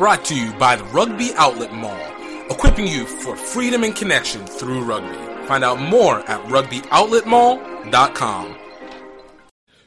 Brought to you by the Rugby Outlet Mall, equipping you for freedom and connection through rugby. Find out more at rugbyoutletmall.com.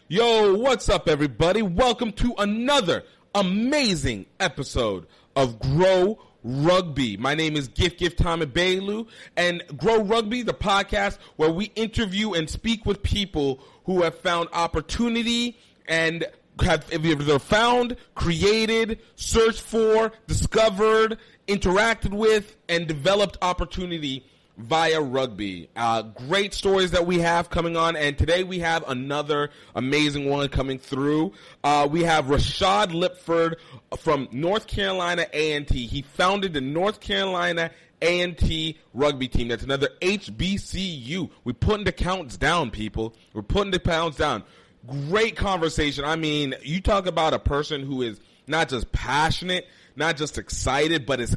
Yo, what's up, everybody? Welcome to another amazing episode of Grow Rugby. My name is Gift Gift Tommy Bailu, and Grow Rugby, the podcast where we interview and speak with people who have found opportunity and have either found, created, searched for, discovered, interacted with, and developed opportunity via rugby. Uh, great stories that we have coming on, and today we have another amazing one coming through. Uh, we have Rashad Lipford from North Carolina A&T. He founded the North Carolina A&T rugby team. That's another HBCU. We're putting the counts down, people. We're putting the pounds down. Great conversation. I mean, you talk about a person who is not just passionate, not just excited, but is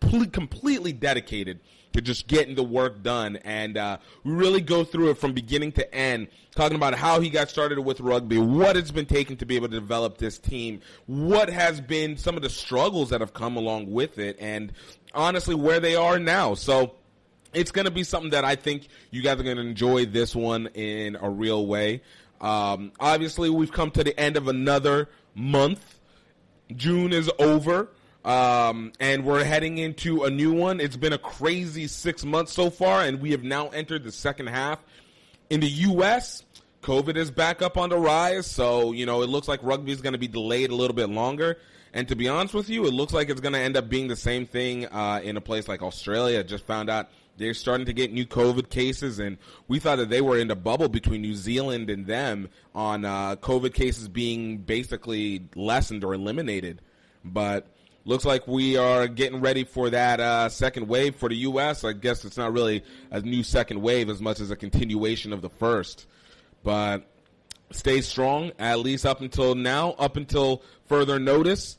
completely dedicated to just getting the work done. And uh, we really go through it from beginning to end, talking about how he got started with rugby, what it's been taking to be able to develop this team, what has been some of the struggles that have come along with it, and honestly, where they are now. So it's going to be something that I think you guys are going to enjoy this one in a real way. Um, obviously, we've come to the end of another month. June is over. Um, and we're heading into a new one. It's been a crazy six months so far, and we have now entered the second half. In the U.S., COVID is back up on the rise, so you know it looks like rugby is going to be delayed a little bit longer. And to be honest with you, it looks like it's going to end up being the same thing uh, in a place like Australia. Just found out they're starting to get new COVID cases, and we thought that they were in the bubble between New Zealand and them on uh, COVID cases being basically lessened or eliminated. But looks like we are getting ready for that uh, second wave for the U.S. I guess it's not really a new second wave as much as a continuation of the first. But stay strong, at least up until now, up until further notice.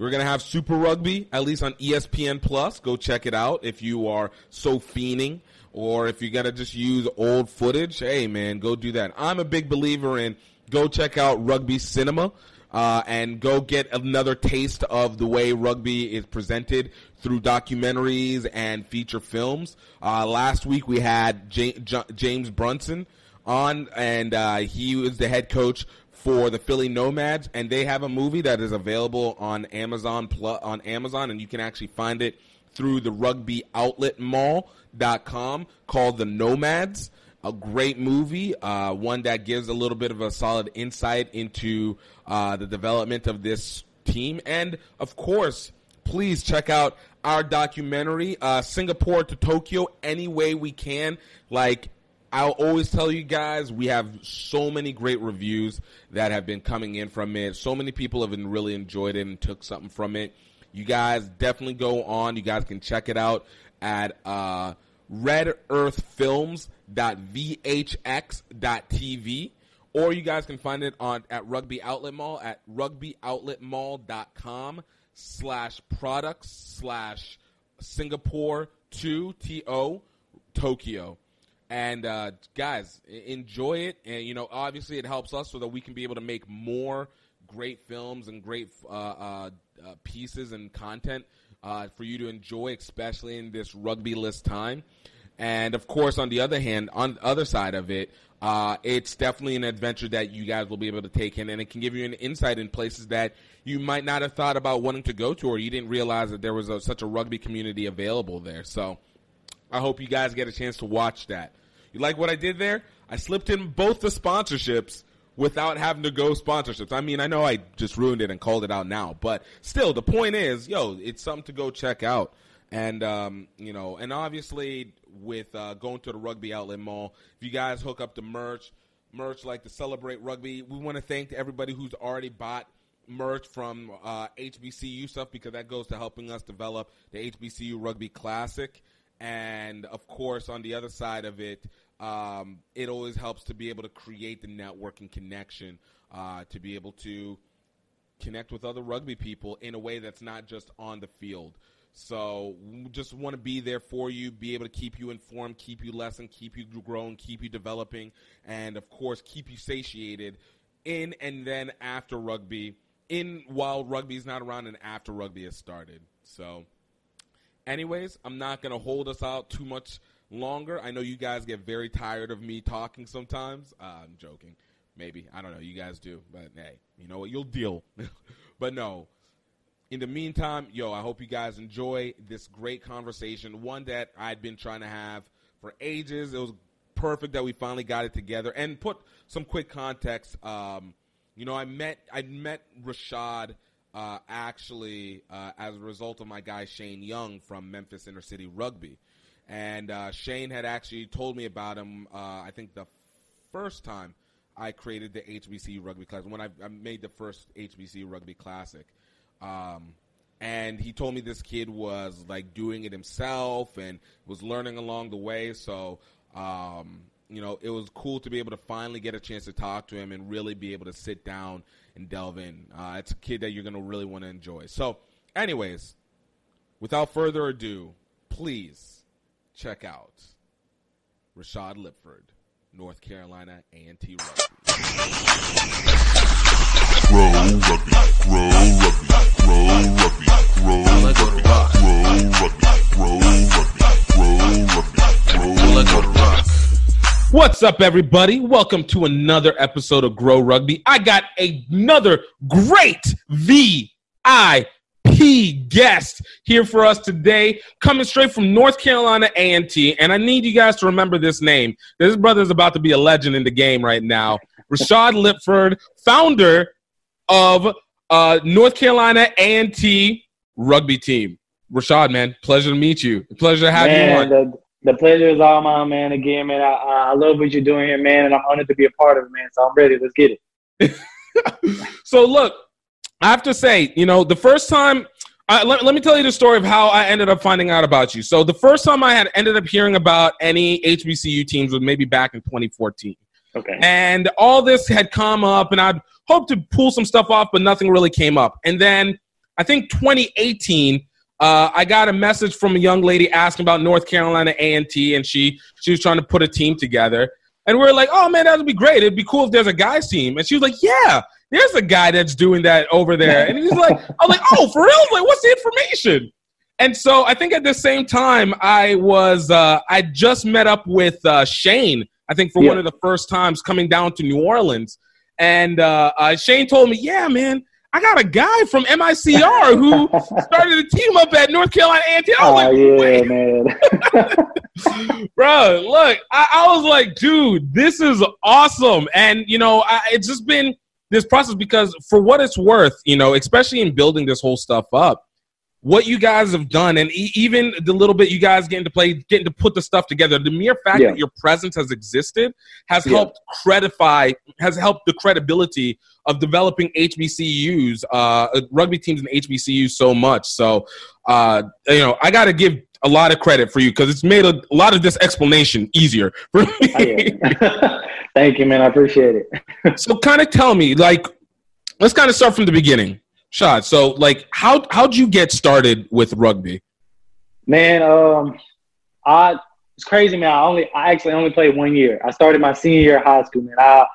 We're gonna have Super Rugby at least on ESPN Plus. Go check it out if you are so fiending, or if you gotta just use old footage. Hey man, go do that. I'm a big believer in go check out Rugby Cinema uh, and go get another taste of the way rugby is presented through documentaries and feature films. Uh, last week we had J- J- James Brunson on, and uh, he was the head coach for the Philly Nomads, and they have a movie that is available on Amazon on Amazon, and you can actually find it through the Rugby Outlet Mall.com called The Nomads a great movie, uh, one that gives a little bit of a solid insight into uh, the development of this team. And of course, please check out our documentary, uh, Singapore to Tokyo, any way we can. Like, I'll always tell you guys, we have so many great reviews that have been coming in from it. So many people have been really enjoyed it and took something from it. You guys definitely go on. You guys can check it out at uh, Red Earth Films rugby.vhx.tv or you guys can find it on at Rugby Outlet Mall at rugbyoutletmall.com slash products slash Singapore 2 T-O Tokyo. And uh, guys, enjoy it. And, you know, obviously it helps us so that we can be able to make more great films and great uh, uh, uh pieces and content uh, for you to enjoy, especially in this rugby list time. And of course, on the other hand, on the other side of it, uh, it's definitely an adventure that you guys will be able to take in, and it can give you an insight in places that you might not have thought about wanting to go to, or you didn't realize that there was a, such a rugby community available there. So, I hope you guys get a chance to watch that. You like what I did there? I slipped in both the sponsorships without having to go sponsorships. I mean, I know I just ruined it and called it out now, but still, the point is, yo, it's something to go check out. And um, you know, and obviously with uh, going to the Rugby Outlet Mall, if you guys hook up the merch, merch like to celebrate rugby, we want to thank everybody who's already bought merch from uh, HBCU stuff because that goes to helping us develop the HBCU Rugby Classic. And of course, on the other side of it, um, it always helps to be able to create the network and connection uh, to be able to connect with other rugby people in a way that's not just on the field. So just want to be there for you, be able to keep you informed, keep you lesson, keep you growing, keep you developing, and of course keep you satiated in and then after rugby in while rugby's not around and after rugby has started. So, anyways, I'm not gonna hold us out too much longer. I know you guys get very tired of me talking sometimes. Uh, I'm joking. Maybe I don't know. You guys do, but hey, you know what? You'll deal. but no. In the meantime, yo, I hope you guys enjoy this great conversation. One that I'd been trying to have for ages. It was perfect that we finally got it together. And put some quick context. Um, you know, I met I met Rashad uh, actually uh, as a result of my guy Shane Young from Memphis Inner City Rugby, and uh, Shane had actually told me about him. Uh, I think the first time I created the HBC Rugby Classic when I, I made the first HBC Rugby Classic. Um, and he told me this kid was like doing it himself and was learning along the way. So um, you know, it was cool to be able to finally get a chance to talk to him and really be able to sit down and delve in. Uh, it's a kid that you're going to really want to enjoy. So, anyways, without further ado, please check out Rashad Lipford, North Carolina A&T Rugby. Grow rugby, grow rugby, grow rugby, grow rugby, grow rugby, grow rugby, grow rugby, grow rugby. What's up, everybody? Welcome to another episode of Grow Rugby. I got another great VIP guest here for us today, coming straight from North Carolina A&T. And I need you guys to remember this name. This brother is about to be a legend in the game right now. Rashad Lipford, founder of uh, North Carolina A&T rugby team. Rashad, man, pleasure to meet you. Pleasure to have you on. the, the pleasure is all mine, man. Again, man, I, I love what you're doing here, man, and I'm honored to be a part of it, man. So I'm ready. Let's get it. so look, I have to say, you know, the first time. Uh, let, let me tell you the story of how I ended up finding out about you. So the first time I had ended up hearing about any HBCU teams was maybe back in 2014, Okay. and all this had come up, and I'd hoped to pull some stuff off, but nothing really came up. And then I think 2018, uh, I got a message from a young lady asking about North Carolina A&T, and she she was trying to put a team together. And we are like, oh man, that would be great. It'd be cool if there's a guys team. And she was like, yeah, there's a guy that's doing that over there. And he's like, I was like, oh, for real? Like, what's the information? And so I think at the same time, I was uh, I just met up with uh, Shane. I think for Yeah. one of the first times coming down to New Orleans, and uh, uh, Shane told me, yeah, man, I got a guy from MICR who started a team up at North Carolina A&T. I was Oh like, yeah, man. bro look I, I was like dude this is awesome and you know I, it's just been this process because for what it's worth you know especially in building this whole stuff up what you guys have done and e- even the little bit you guys getting to play getting to put the stuff together the mere fact Yeah. that your presence has existed has Yeah. helped credify has helped the credibility of developing hbcus uh, rugby teams and hbcus so much so uh, you know i gotta give a lot of credit for you because it's made a, a lot of this explanation easier for me. Thank you, man. I appreciate it. so kind of tell me, like, let's kind of start from the beginning. Shot. So, like, how how'd you get started with rugby? Man, um, I it's crazy, man. I only I actually only played one year. I started my senior year of high school, man. I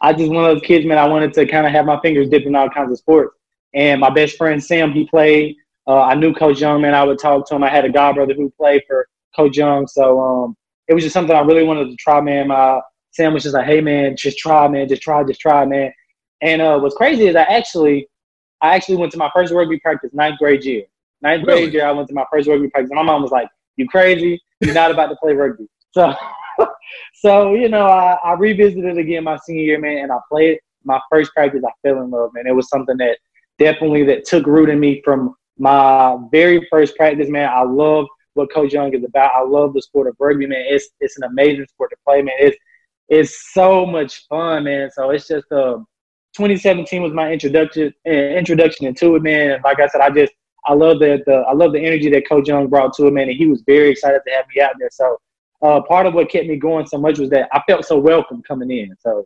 I just one of those kids, man. I wanted to kind of have my fingers dipped in all kinds of sports. And my best friend Sam, he played. Uh, I knew Coach Young, man. I would talk to him. I had a godbrother who played for Coach Young, so um, it was just something I really wanted to try, man. My Sam was just like, "Hey, man, just try, man. Just try, just try, man." And uh, what's crazy is I actually, I actually went to my first rugby practice ninth grade year. Ninth Really? grade year, I went to my first rugby practice. And my mom was like, "You crazy? You're not about to play rugby." So, so you know, I, I revisited again my senior year, man, and I played my first practice. I fell in love, man. It was something that definitely that took root in me from my very first practice, man. I love what Coach Young is about. I love the sport of rugby, man. It's it's an amazing sport to play, man. It's it's so much fun, man. So it's just um 2017 was my introduction eh, introduction into it, man. Like I said, I just I love the, the I love the energy that Coach Young brought to it, man. And he was very excited to have me out there. So uh, part of what kept me going so much was that I felt so welcome coming in. So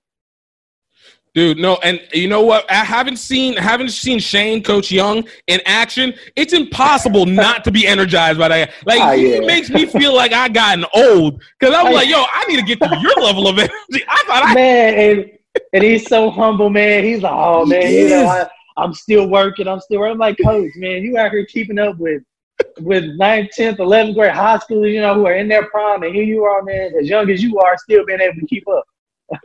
Dude, no, and you know what? I haven't seen haven't seen Shane, Coach Young in action. It's impossible not to be energized by that. Like Ah, he makes me feel like I gotten old because I'm like, yo, I need to get to your level of energy. I thought I man, and, and he's so humble, man. He's like, oh man, you know. I, I'm still working. I'm still. Working. I'm like, coach, man, you out here keeping up with with 9th, 10th, 11th grade high schoolers, you know, who are in their prime, and here you are, man, as young as you are, still being able to keep up.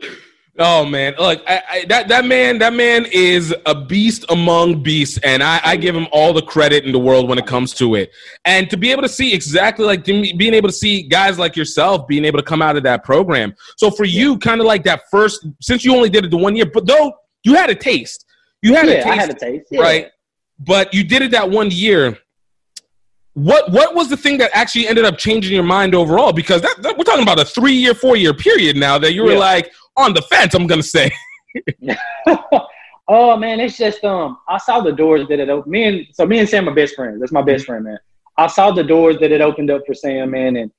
Oh man, look, I, I, that that man, that man is a beast among beasts, and I, I, give him all the credit in the world when it comes to it. And to be able to see exactly like being able to see guys like yourself being able to come out of that program. So for you, kind of like that first, since you only did it the one year, but though you had a taste, you had yeah, a taste, I had a taste, yeah. right? But you did it that one year. What what was the thing that actually ended up changing your mind overall? Because that, that, we're talking about a three year, four year period now that you were Yeah. like on the fence. I'm gonna say. oh man, it's just um, I saw the doors that it opened. Me and so me and Sam are best friends. That's my best friend, man. I saw the doors that it opened up for Sam, man, and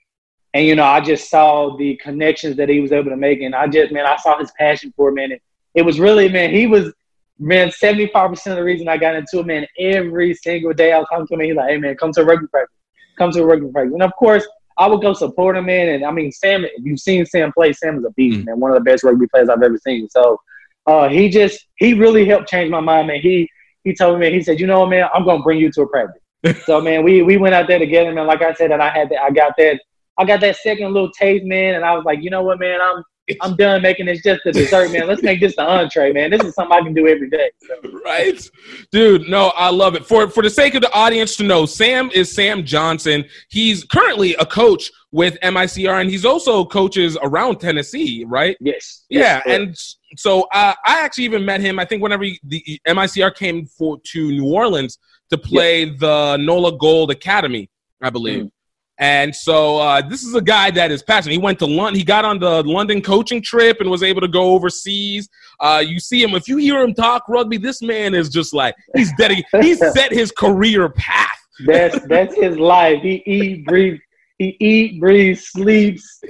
and you know I just saw the connections that he was able to make, and I just man, I saw his passion for it, man. And it was really man, he was man, seventy five percent of the reason I got into it, man. Every single day I was talking to him, he's like, hey man, come to a rugby practice, come to a rugby practice, and of course. I would go support him, man. And I mean, Sam, if you've seen Sam play, Sam is a beast, Mm. man. One of the best rugby players I've ever seen. So, uh, he just he really helped change my mind, man. He he told me, man, he said, you know what, man, I'm gonna bring you to a practice. so man, we we went out there together, man. Like I said, and I had that, I got that, I got that second little taste, man, and I was like, you know what, man, I'm I'm done making this just a dessert, man. Let's make this the entree, man. This is something I can do every day. So, right dude no i love it for for the sake of the audience to know sam is sam johnson he's currently a coach with micr and he's also coaches around tennessee right yes, yeah yes, and so uh, i actually even met him i think whenever he, the micr came for to new orleans to play the nola gold academy i believe Mm. And so uh, this is a guy that is passionate. He went to London. He got on the London coaching trip and was able to go overseas. Uh, you see him if you hear him talk rugby. This man is just like he's dedicated. he set his career path. that's that's his life. He eat, breathe, he eat, breathes, sleeps.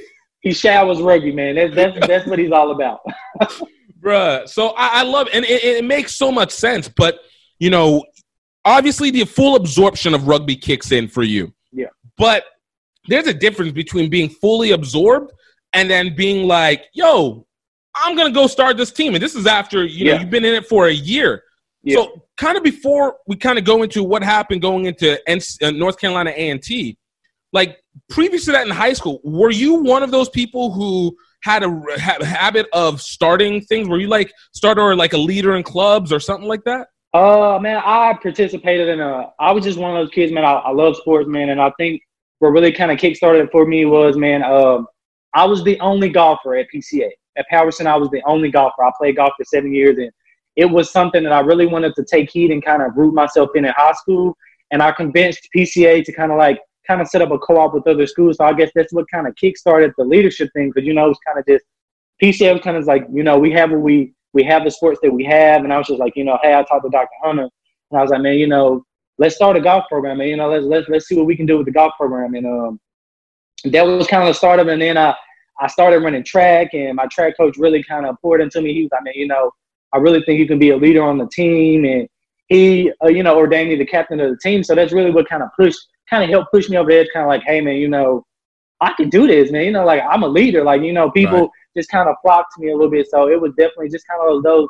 He showers rugby, man. That's that's that's what he's all about. Bruh. So I, I love and it, it makes so much sense. But you know, obviously the full absorption of rugby kicks in for you. Yeah. But there's a difference between being fully absorbed and then being like, yo, I'm gonna go start this team. And this is after you know Yeah. you've been in it for a year. Yeah. So kind of before we kind of go into what happened going into uh, North Carolina A and T, like previous to that in high school, were you one of those people who had a ha- habit of starting things? Were you like starter or like a leader in clubs or something like that? Uh, man, I participated in a. I was just one of those kids, man. I, I love sports, man, and I think what really kind of kickstarted it for me was, man, um, I was the only golfer at PCA at Powerson. I was the only golfer. I played golf for seven years, and it was something that I really wanted to take heed and kind of root myself in at high school. And I convinced PCA to kind of like kind of set up a co-op with other schools. So I guess that's what kind of kickstarted the leadership thing, because you know it's kind of just PCA was kind of like, you know, we have what we we have the sports that we have, and I was just like, you know, hey, I talked to Dr. Hunter, and I was like, man, you know, let's start a golf program, and you know, let's let's let's see what we can do with the golf program, and um, that was kind of the start of it. And then I I started running track, and my track coach really kind of poured into me. He was like, man, you know, I really think you can be a leader on the team, and he, uh, you know, ordained me the captain of the team. So that's really what kind of pushed, kind of helped push me over the edge. Kind of like, hey, man, you know, I can do this, man. You know, like I'm a leader. Like, you know, people Right. just kind of flocked to me a little bit. So it was definitely just kind of those,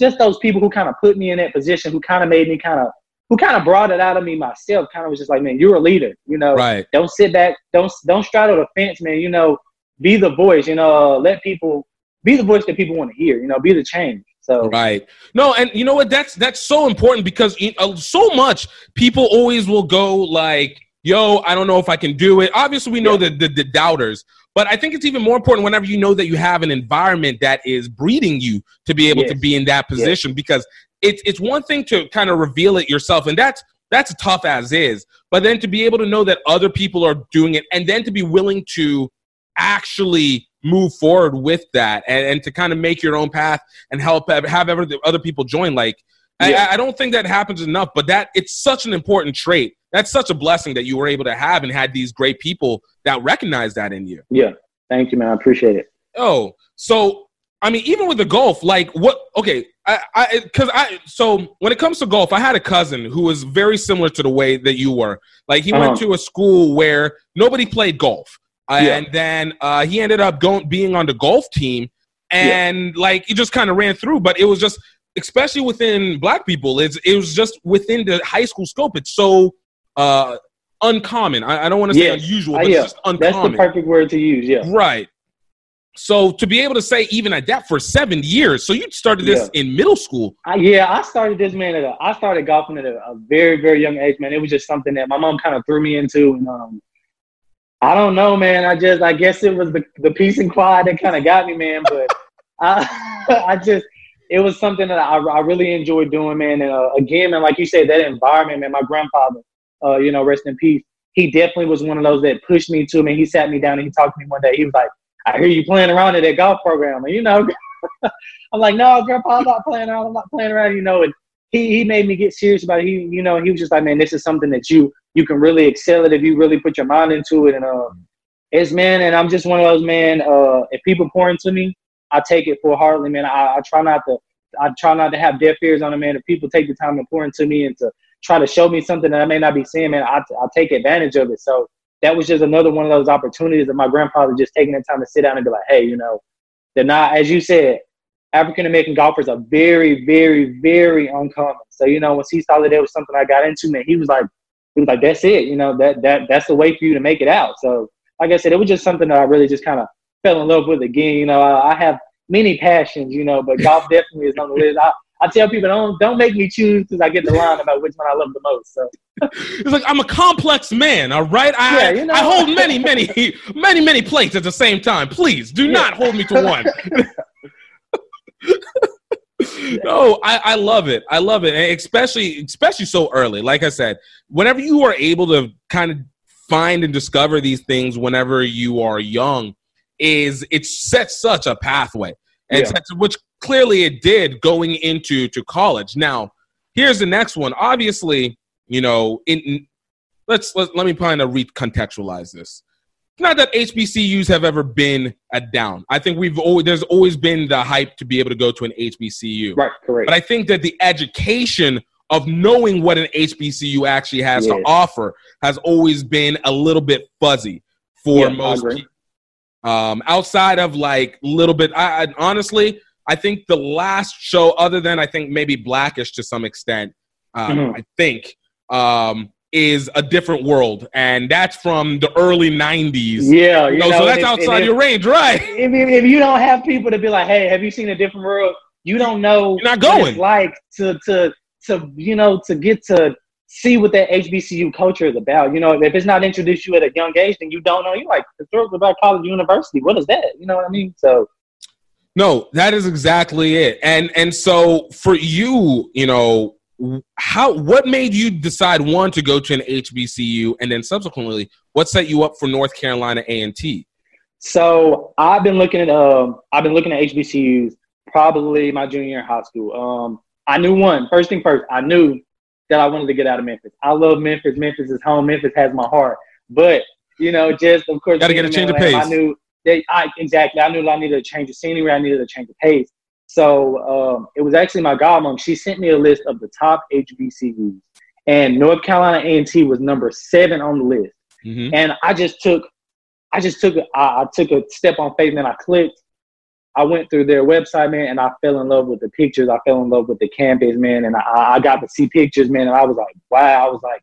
just those people who kind of put me in that position, who kind of made me kind of, who kind of brought it out of me myself. Kind of was just like, man, you're a leader. You know, Right. don't sit back. Don't don't straddle the fence, man. You know, be the voice. You know, uh, let people be the voice that people want to hear. You know, be the change. So Right. No, and you know what? That's that's so important because uh, so much people always will go like, "Yo, I don't know if I can do it." Obviously, we know Yeah. the, the the doubters, but I think it's even more important whenever you know that you have an environment that is breeding you to be able to be in that position because it's it's one thing to kind of reveal it yourself, and that's that's tough as is, but then to be able to know that other people are doing it, and then to be willing to actually move forward with that and, and to kind of make your own path and help have, have ever, other people join like Yeah. I, I don't think that happens enough but that it's such an important trait that's such a blessing that you were able to have and had these great people that recognize that in you yeah, thank you, man. I appreciate it. oh so i mean even with the golf like what okay i i because i so when it comes to golf i had a cousin who was very similar to the way that you were like he went Uh-huh. to a school where nobody played golf Yeah. and then uh, he ended up going being on the golf team and like he just kind of ran through but it was just especially within black people, it's it was just within the high school scope. It's so uh, uncommon. I, I don't want to say Yes. unusual, Uh, but yeah. it's just uncommon. That's the perfect word to use. Yeah. Right. So to be able to say even at that for seven years, so you started this in middle school. I, yeah, I started this man at a, I started golfing at a, a very very young age, man. It was just something that my mom kind of threw me into, and um, I don't know, man. I just I guess it was the the peace and quiet that kind of got me, man. But I I just it was something that I, I really enjoyed doing, man. And uh, again, man, like you said, that environment, man. My grandfather, uh, you know, rest in peace. He definitely was one of those that pushed me to. Man, he sat me down and he talked to me one day. He was like, "I hear you playing around at that golf program," and you know. I'm like, no, grandpa, I'm not playing around. I'm not playing around, you know. And he, he made me get serious about it. He, you know, he was just like, man, this is something that you you can really excel at if you really put your mind into it. And uh, it's man, and I'm just one of those man. Uh, if people pour into me, I take it full heartedly, man. I, I try not to, I try not to have deaf ears on it, man. If people take the time to pour into me and to try to show me something that I may not be seeing, man, I I take advantage of it. So that was just another one of those opportunities of my grandfather just taking the time to sit down and be like, hey, you know, they're not, as you said, African American golfers are very, very, very uncommon. So you know, when he saw that there was something I got into, man, he was like, he was like, that's it. You know, that that that's the way for you to make it out. So like I said, it was just something that I really just kind of fell in love with again. You know, I, I have many passions, you know, but golf definitely is on the list. I, I tell people don't don't make me choose because I get the line about which one I love the most. So It's like I'm a complex man, all right? I Yeah, you know. I hold many, many, many, many plates at the same time. Please do not hold me to one. no, I, I love it. I love it, and especially especially so early. Like I said, whenever you are able to kind of find and discover these things whenever you are young, is it sets such a pathway, and Yeah. sets, which clearly it did going into to college. Now, here's the next one. Obviously, you know, in, let's let, let me kind of recontextualize this. Not that HBCUs have ever been a down. I think we've always there's always been the hype to be able to go to an HBCU. right, correct. But I think that the education of knowing what an HBCU actually has to offer has always been a little bit fuzzy for Yeah, most people. Um, outside of like a little bit, I, I honestly, I think the last show, other than I think maybe Blackish to some extent, uh, Mhm. I think, um, is a different world, and that's from the early '90s. yeah, You know, know, so that's if- outside if- your range, right? if, if, you don't have people to be like, hey, have you seen a different world? You don't know You're not what going. it's like to to to you know to get to see what that HBCU culture is about. You know, if it's not introduced to you at a young age, then you don't know. You're like historically black college university. What is that? You know what I mean? So No, that is exactly it. And and so for you, you know, how what made you decide one to go to an HBCU and then subsequently what set you up for North Carolina A&T? So I've been looking at um I've been looking at HBCUs probably my junior year in high school. Um I knew one first thing first. I knew that I wanted to get out of Memphis. I love Memphis. Memphis is home. Memphis has my heart. But you know, just of course, Gotta get a change of pace. I knew that I exactly. I knew I needed a change of scenery. I needed a change of pace. So um, it was actually my godmom. She sent me a list of the top HBCUs, and North Carolina A&T was number seven on the list Mm-hmm. and I just took, I just took, I, I took a step on faith, man. I clicked, I went through their website, man, and I fell in love with the pictures. I fell in love with the campus, man, and I, I got to see pictures, man, and I was like, wow, I was like,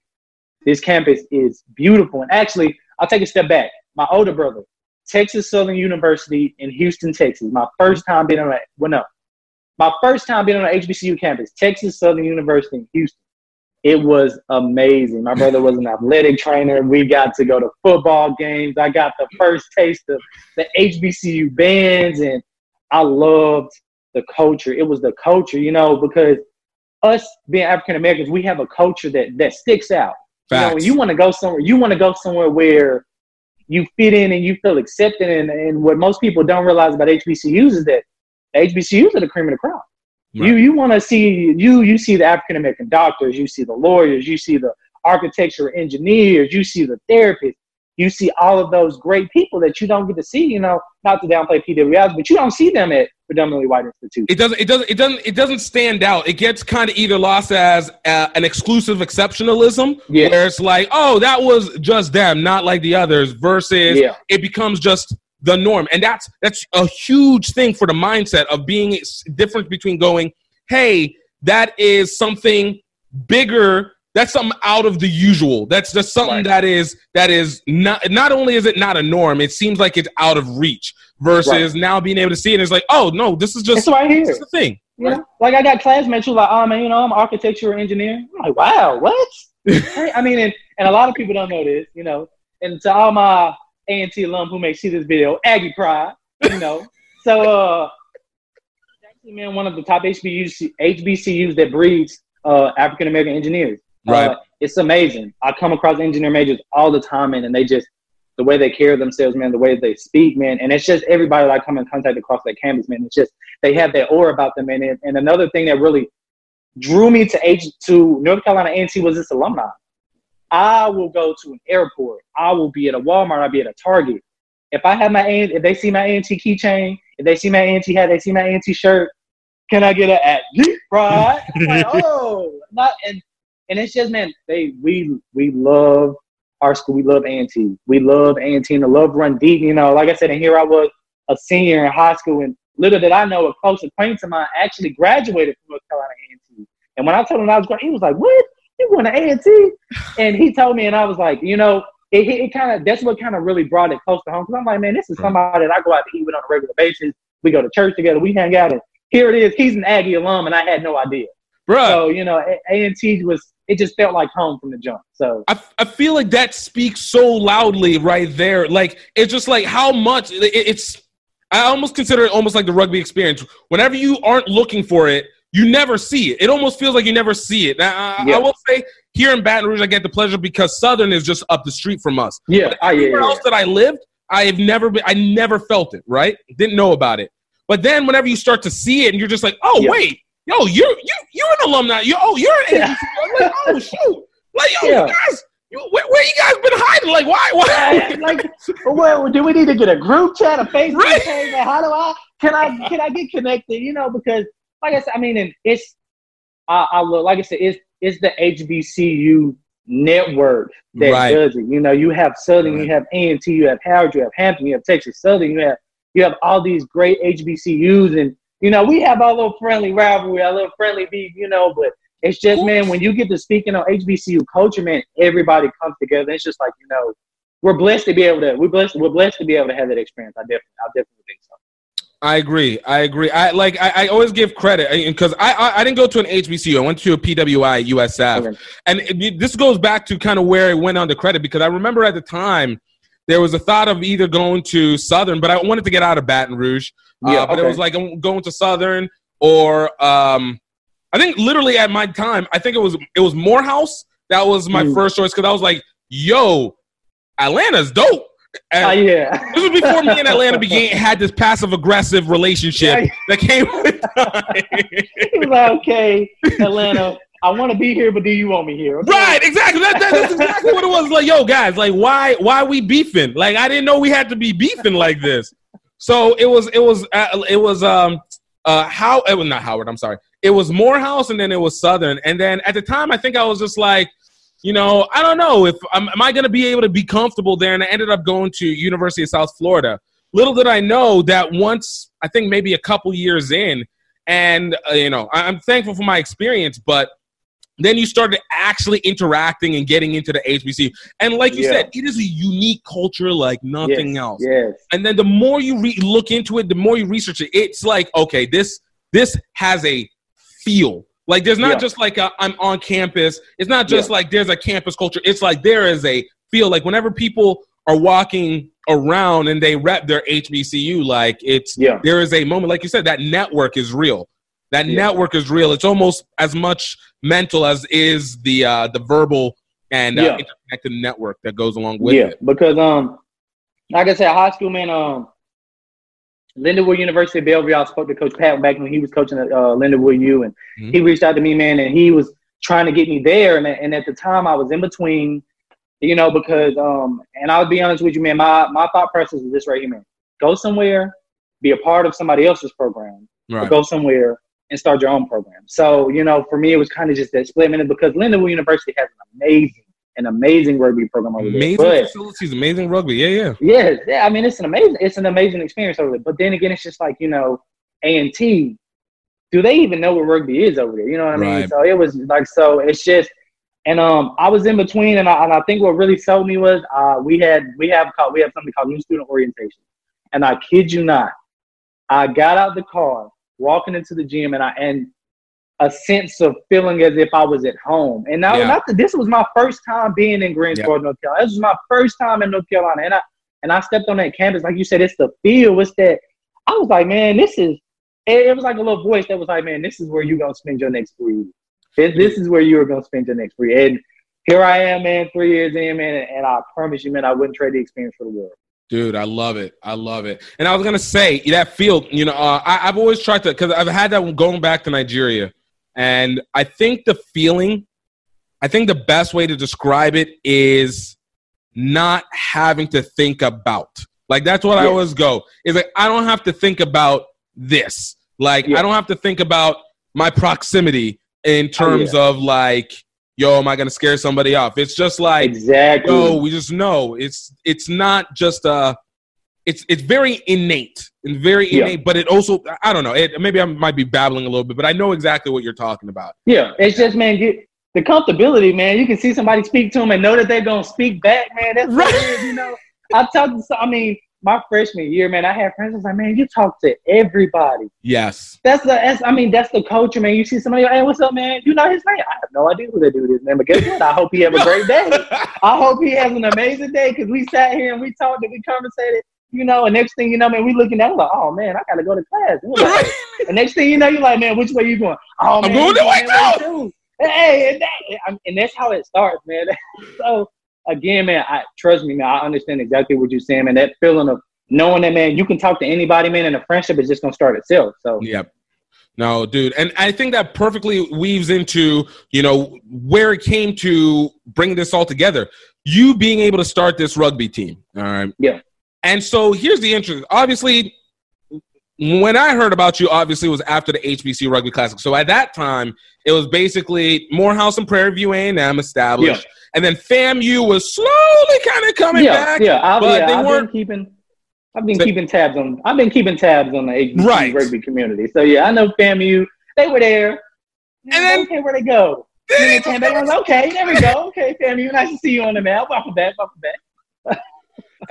this campus is beautiful. And actually, I'll take a step back. My older brother, Texas Southern University in Houston, Texas. My first time being on a, well, no, my first time being on an HBCU campus, Texas Southern University in Houston. It was amazing. My brother was an athletic trainer. We got to go to football games. I got the first taste of the HBCU bands, and I loved the culture. It was the culture, you know, because us being African Americans, we have a culture that that sticks out. You know, when you want to go somewhere, you want to go somewhere where you fit in and you feel accepted. And, and what most people don't realize about HBCUs is that HBCUs are the cream of the crop. Right. You you want to see you you see the African American doctors, you see the lawyers, you see the architecture engineers, you see the therapists, you see all of those great people that you don't get to see. You know, not to downplay PWIs, but you don't see them at predominantly white institutions. It doesn't. It doesn't. It doesn't. It doesn't stand out. It gets kind of either lost as uh, an exclusive exceptionalism, Yeah. where it's like, oh, that was just them, not like the others. Versus, Yeah. it becomes just the norm, and that's that's a huge thing for the mindset of being difference between going hey, that is something bigger. That's something out of the usual. That's just something Right. that is that is not not only is it not a norm, it seems like it's out of reach. Versus now being able to see it, it's like, oh no, this is It's just right this here. is the thing. You know, like I got classmates who are like, oh man, you know, I'm an architecture engineer. I'm like, wow, what? I mean, and, and a lot of people don't know this, you know. And to all my A and T alum who may see this video, Aggie Pride, you know. so, uh, actually, man, one of the top HBCUs, HBCUs that breeds uh, African American engineers. Right. Uh, it's amazing. I come across engineer majors all the time, man, and they just the way they carry themselves, man, the way they speak, man, and it's just everybody that I come in contact across that campus, man. It's just they have that aura about them, man. And, and another thing that really drew me to H to North Carolina A&T was this alumni. I will go to an airport. I will be at a Walmart. I'll be at a Target. If I have my if they see my A&T keychain, if they see my A&T hat, they see my A&T shirt, can I get a at right? Like, oh, not and and it's just man, they we we love our school. We love A&T. We love A&T the love run deep. You know, like I said, and here I was a senior in high school, and little did I know a close acquaintance of mine actually graduated from North Carolina A&T. And when I told him I was going, he was like, "What? You going to A&T?" And he told me, and I was like, you know, it, it, it kind of that's what kind of really brought it close to home because I'm like, man, this is somebody that I go out to eat with on a regular basis. We go to church together. We hang out, and here it is. He's an Aggie alum, and I had no idea. Bruh. So you know, A and T was it just felt like home from the jump. So I, I feel like that speaks so loudly right there. Like it's just like how much it, it's. I almost consider it almost like the rugby experience. Whenever you aren't looking for it, you never see it. It almost feels like you never see it. Now, I, I will say here in Baton Rouge, I get the pleasure because Southern is just up the street from us. yeah, But oh, yeah, yeah, else that I lived, I have never been. I never felt it. Right? Didn't know about it. But then whenever you start to see it, and you're just like, oh Yeah. wait, yo, you're you you're an alumni. You oh you're an Yeah. I'm like, oh shoot, like yo, Yeah. you guys, you, where, where you guys been hiding? Like why why? like, well, do we need to get a group chat, a Facebook Right. page? Man, how do I can I can I get connected? You know, because like I said, I mean, and it's I, I look like I said, it's it's the HBCU network that Right. does it. You know, you have Southern, you have A and T, you have Howard, you have Hampton, you have Texas Southern, you have you have all these great HBCUs, and you know, we have our little friendly rivalry, our little friendly beef, you know, but. It's just, man, when you get to speaking on HBCU culture, man, everybody comes together. It's just like, you know, we're blessed to be able to we're blessed we're blessed to be able to have that experience. I definitely I definitely think so. I agree. I agree. I like. I, I always give credit because I, I I didn't go to an HBCU. I went to a PWI USF, Okay. and it, this goes back to kind of where it went on the credit because I remember at the time there was a thought of either going to Southern, but I wanted to get out of Baton Rouge. Uh, Yeah, but it was like going to Southern or um, I think literally at my time I think it was it was Morehouse. That was my Mm. first choice because I was like, yo, Atlanta's dope. And Oh yeah. this was before me and Atlanta began had this passive aggressive relationship Yeah. that came with time. like, okay, Atlanta, I want to be here, but do you want me here? Okay. right, exactly. That, that- that's exactly what it was. Like, yo, guys, like, why, why we beefing? Like, I didn't know we had to be beefing like this. So it was, it was, uh, it was, um, uh, how? It was not Howard. I'm sorry. It was Morehouse, and then it was Southern, and then at the time, I think I was just like, you know, I don't know if um, am I going to be able to be comfortable there, and I ended up going to University of South Florida. Little did I know that once, I think maybe a couple years in, and uh, you know, I'm thankful for my experience, but then you started actually interacting and getting into the HBC. And like you Yeah. said, it is a unique culture like nothing yes. else. Yes. And then the more you re- look into it, the more you research it, it's like, okay, this this has a feel. Like there's not Yeah. just like i I'm on campus. It's not just Yeah. like there's a campus culture. It's like there is a feel. Like whenever people are walking around and they rep their HBCU, like it's Yeah. there is a moment, like you said, that network is real. That Yeah. network is real. It's almost as much mental as is the uh, the verbal and uh, Yeah. interconnected network that goes along with yeah, it. Yeah, because um, like I said, high school man, um, Lindenwood University of Belleville. I spoke to Coach Pat back when he was coaching at uh, Lindenwood U, and Mhm. he reached out to me, man, and he was trying to get me there. And, and at the time, I was in between, you know, because um, and I'll be honest with you, man, my my thought process is this right here, man: go somewhere, be a part of somebody else's program, Right. go somewhere and start your own program. So, you know, for me, it was kind of just that split minute because Lindenwood University has an amazing, an amazing rugby program over Amazing there. But facilities, amazing rugby. Yeah, yeah. yeah, yeah, I mean, it's an amazing, it's an amazing experience over there. But then again, it's just like you know, A and T, do they even know what rugby is over there? You know what I mean? Right. So it was like so. It's just, and um, I was in between, and I, and I think what really sold me was uh, we had we have called we have something called new student orientation, and I kid you not, I got out the car, walking into the gym, and I and a sense of feeling as if I was at home. And now, Yeah. not that this was my first time being in Greensboro, North Carolina. This was my first time in North Carolina, and I and I stepped on that campus, like you said, it's the feel. It's that I was like, man, this is. It, it was like a little voice that was like, man, this is where you're gonna spend your next three years. This, this is where you are gonna spend your next three. years. And here I am, man, three years in, man, and I promise you, man, I wouldn't trade the experience for the world. Dude, I love it. I love it. And I was gonna say that field. You know, uh, I, I've always tried to because I've had that one going back to Nigeria, and I think the feeling. I think the best way to describe it is not having to think about. Like that's what I always go. Is like I don't have to think about this. Like Yeah. I don't have to think about my proximity in terms yeah. of like, yo, am I gonna scare somebody off? It's just like Exactly. no, we just know it's it's not just uh it's it's very innate and very Yeah. innate, but it also I don't know. It maybe I might be babbling a little bit, but I know exactly what you're talking about. Yeah, it's just man, get the comfortability, man. You can see somebody speak to them and know that they're gonna speak back, man. That's Right. what it is, you know. I talked to, some- I mean, my freshman year, man, I had friends. I was like, man, you talk to everybody. Yes. That's the, that's, I mean, that's the culture, man. You see somebody, hey, what's up, man? You know his name? I have no idea who that dude is, man. But guess what? I hope he have a great day. I hope he has an amazing day because we sat here and we talked and we conversated, you know. And next thing you know, man, we looking at, like, oh man, I gotta go to class. And like, and next thing you know, you're like, man, which way you going? Oh, I'm going that way too. Hey, and, that, and that's how it starts, man. so again, man, I trust me, man. I understand exactly what you're saying, man. That feeling of knowing that, man, you can talk to anybody, man, and a friendship is just gonna start itself. So Yep. No, dude, and I think that perfectly weaves into you know where it came to bring this all together. You being able to start this rugby team, all right. Yeah. And so here's the interest. Obviously, when I heard about you, obviously it was after the HBC Rugby Classic. So at that time, it was basically Morehouse and Prairie View A&M established, and then FAMU was slowly kind of coming yeah, back. yeah, I've, but yeah, they I've weren't- been keeping. I've been But- keeping tabs on. I've been keeping tabs on the HBC Right. rugby community. So yeah, I know FAMU. They were there. And then- okay, where they go? And then they back. Was okay, there we go. Okay, FAMU, nice to see you on the map. Welcome back. Welcome back.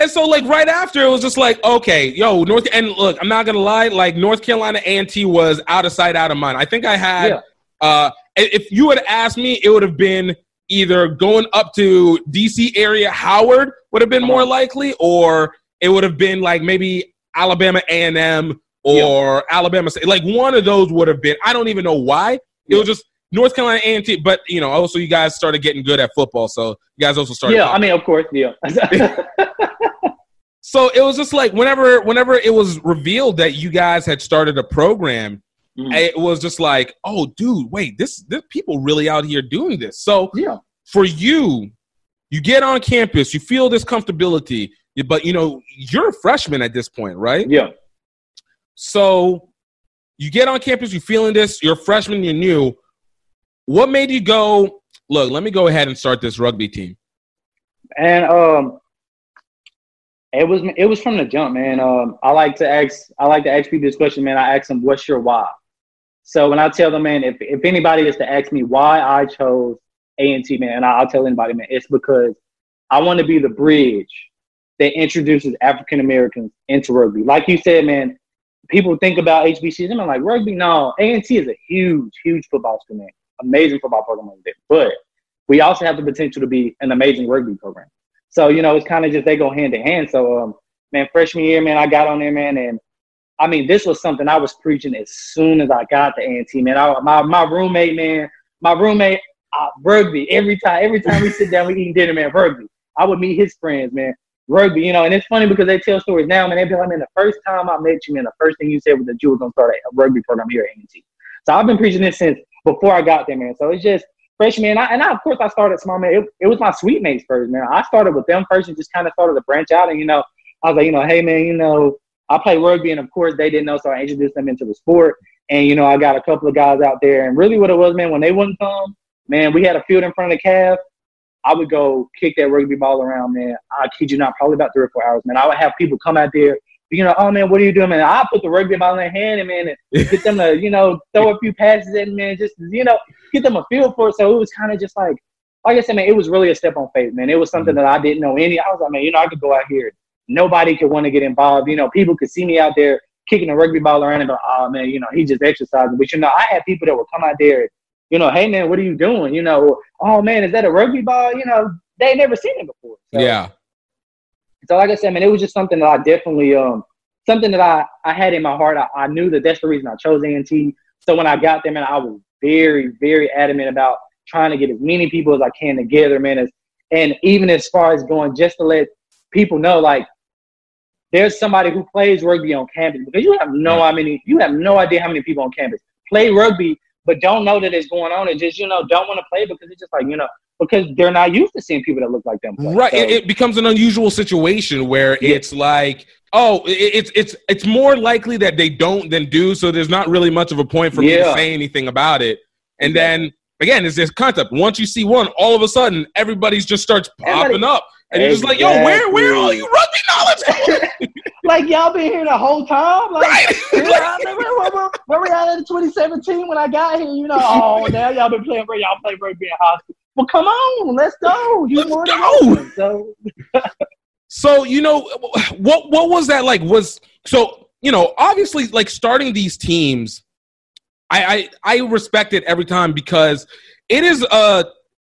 And so, like right after, it was just like, okay, yo, North. And look, I'm not gonna lie, like North Carolina A&T was out of sight, out of mind. I think I had, Yeah. uh, if you had asked me, it would have been either going up to DC area, Howard would have been more likely, or it would have been like maybe Alabama A&M or Alabama, State. like one of those would have been. I don't even know why. It Yeah. was just North Carolina A&T, but you know, also you guys started getting good at football, so you guys also started. Yeah, I mean, of course, yeah. So it was just like whenever whenever it was revealed that you guys had started a program, Mhm. it was just like, oh, dude, wait, this this people really out here doing this. So yeah, for you, you get on campus, you feel this comfortability, but you know you're a freshman at this point, right? yeah. So you get on campus, you're feeling this, you're a freshman, you're new. What made you go? Look, let me go ahead and start this rugby team. And um, it was it was from the jump, man. Um, I like to ask I like to ask people this question, man. I ask them, "What's your why?" So when I tell them, man, if if anybody is to ask me why I chose A and T, man, and I'll tell anybody, man, it's because I want to be the bridge that introduces African Americans into rugby. Like you said, man, people think about and I'm like rugby. No, A and T is a huge, huge football school, man. Amazing football program over there, but we also have the potential to be an amazing rugby program. So, you know, it's kind of just they go hand in hand. So, um, man, freshman year, man, I got on there, man, and I mean, this was something I was preaching as soon as I got to A&T, man. I, my my roommate, man, my roommate, uh, rugby. Every time, every time we sit down, we eat dinner, man, rugby. I would meet his friends, man, rugby. You know, and it's funny because they tell stories now, man. They be like, man, the first time I met you, man, the first thing you said was that you were gonna start a rugby program here at A&T. So I've been preaching this since before I got there, man. So it's just freshman, and I, and I, of course, I started small, man. It, it was my suite mates first, man. I started with them first and just kind of started to branch out. And, you know, I was like, you know, hey, man, you know, I play rugby. And, of course, they didn't know, so I introduced them into the sport. And, you know, I got a couple of guys out there. And really what it was, man, when they wouldn't come, man, we had a field in front of the calf. I would go kick that rugby ball around, man. I kid you not, probably about three or four hours, man. I would have people come out there you know, oh man, what are you doing, man? I put the rugby ball in their hand and man, and get them to, you know, throw a few passes at man, just you know, get them a feel for it. So it was kind of just like, like I said, man, it was really a step on faith, man. It was something mm-hmm. that I didn't know any. I was like, man, you know, I could go out here. Nobody could want to get involved. You know, people could see me out there kicking a rugby ball around and go, oh man, you know, he just exercising. But you know, I had people that would come out there, you know, hey man, what are you doing? You know, oh man, is that a rugby ball? You know, they never seen it before. So, yeah. So like I said, man, it was just something that I definitely um something that I I had in my heart. I, I knew that that's the reason I chose A&T. So when I got there, man, I was very very adamant about trying to get as many people as I can together, man. As, and even as far as going, just to let people know, like there's somebody who plays rugby on campus because you have no how many you have no idea how many people on campus play rugby but don't know that it's going on and just you know don't want to play because it's just like you know because they're not used to seeing people that look like them play. Right. So, It, it becomes an unusual situation where Yeah. it's like, oh, it, it's it's it's more likely that they don't than do. So there's not really much of a point for me to say anything about it. And then again, it's this concept. Once you see one, all of a sudden everybody's just starts popping Everybody- up, and you're just like, yo, where where all Exactly. you rugby knowledge? like y'all been here the whole time like right. you know, I remember where, where, where we at in 2017 when I got here. You know, oh, now y'all been playing for y'all play rugby in school. Well, come on, let's go. You Let's go. So So you know what what was that like? Was so you know obviously like starting these teams, I I, I respect it every time because it is a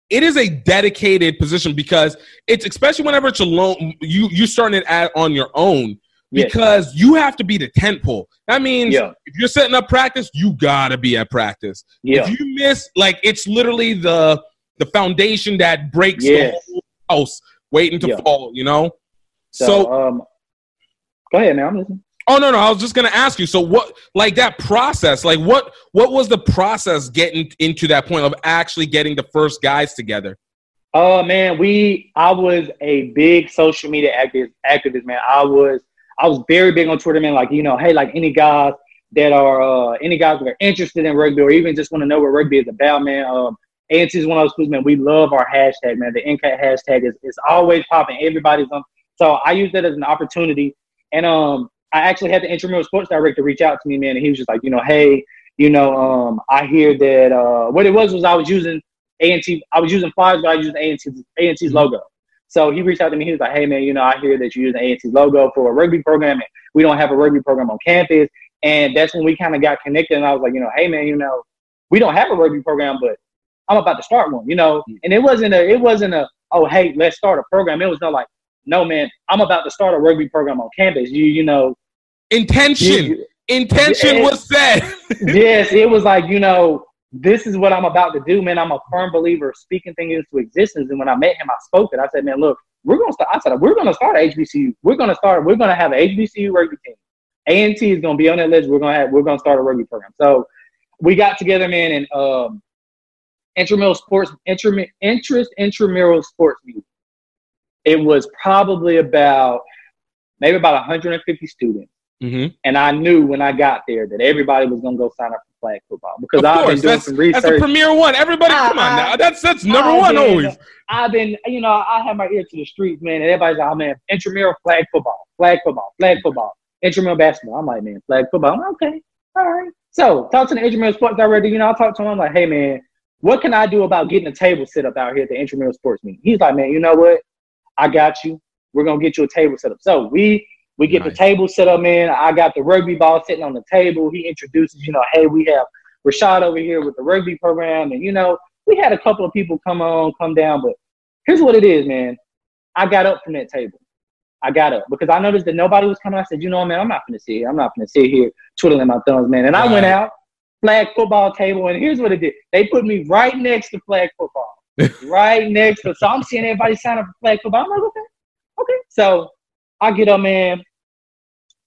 it is a dedicated position because it's especially whenever it's alone you you starting it at on your own Yes. because you have to be the tent pole. That means yeah, if you're setting up practice, you gotta be at practice. yeah, If you miss, like it's literally the the foundation that breaks Yes. the whole house waiting to Yeah. fall. You know. So, So, um, go ahead, man. I'm listening. Oh no, no, I was just gonna ask you. So what, like that process, like what, what was the process getting into that point of actually getting the first guys together? Oh man, we I was a big social media activist activist, man. I was I was very big on Twitter, man. Like, you know, hey, like any guys that are uh any guys that are interested in rugby or even just want to know what rugby is about, man. Um A&T is one of those schools, man. We love our hashtag, man. The NCAT hashtag is, is always popping. Everybody's on. So I use that as an opportunity. And um I actually had the intramural sports director reach out to me, man, and he was just like, you know, hey, you know, um, I hear that uh what it was was I was using A&T, I was using flyers, but I was using A&T's, A&T's logo. So he reached out to me. He was like, "Hey man, you know, I hear that you're using A&T's logo for a rugby program, and we don't have a rugby program on campus." And that's when we kind of got connected. And I was like, "You know, hey man, you know, we don't have a rugby program, but I'm about to start one." You know, and it wasn't a, it wasn't a, oh hey, let's start a program. It was no like, no man, I'm about to start a rugby program on campus. You, you know, Intention, you- intention Yeah. was said. yes, it was like, you know, this is what I'm about to do, man. I'm a firm believer of speaking things into existence. And when I met him, I spoke it. I said, man, look, we're gonna start. I said, we're gonna start HBCU. We're gonna start. We're gonna have an HBCU rugby team. A and T is gonna be on that list. We're gonna have. We're gonna start a rugby program. So we got together, man, and um, intramural sports, intram, interest intramural sports meeting. It was probably about maybe about 150 students. Hmm And I knew when I got there that everybody was gonna go sign up for flag football because Of I've course, been doing that's, some that's the premier one. Everybody, I- come on I- now. That's that's ah, number I've one been- always. I've been, you know, I have my ear to the streets, man. And everybody's like, oh man, intramural flag football, flag football, flag football, intramural basketball. I'm like, man, flag football. I'm like, okay, all right. So talk to the intramural sports director. You know, I talked to him. I'm like, hey man, what can I do about getting a table set up out here at the intramural sports meeting? He's like, man, you know what? I got you. We're gonna get you a table set up. So we we get Nice. the table set up, man. I got the rugby ball sitting on the table. He introduces, you know, hey, we have Rashad over here with the rugby program, and you know, we had a couple of people come on, come down, but here's what it is, man. I got up from that table. I got up because I noticed that nobody was coming. I said, you know, man, I'm not gonna sit here. I'm not gonna sit here twiddling my thumbs, man. And I went out, flag football table, and here's what it did. They put me right next to flag football. right next to so I'm seeing everybody sign up for flag football. I'm like, okay, okay. So I get up, man,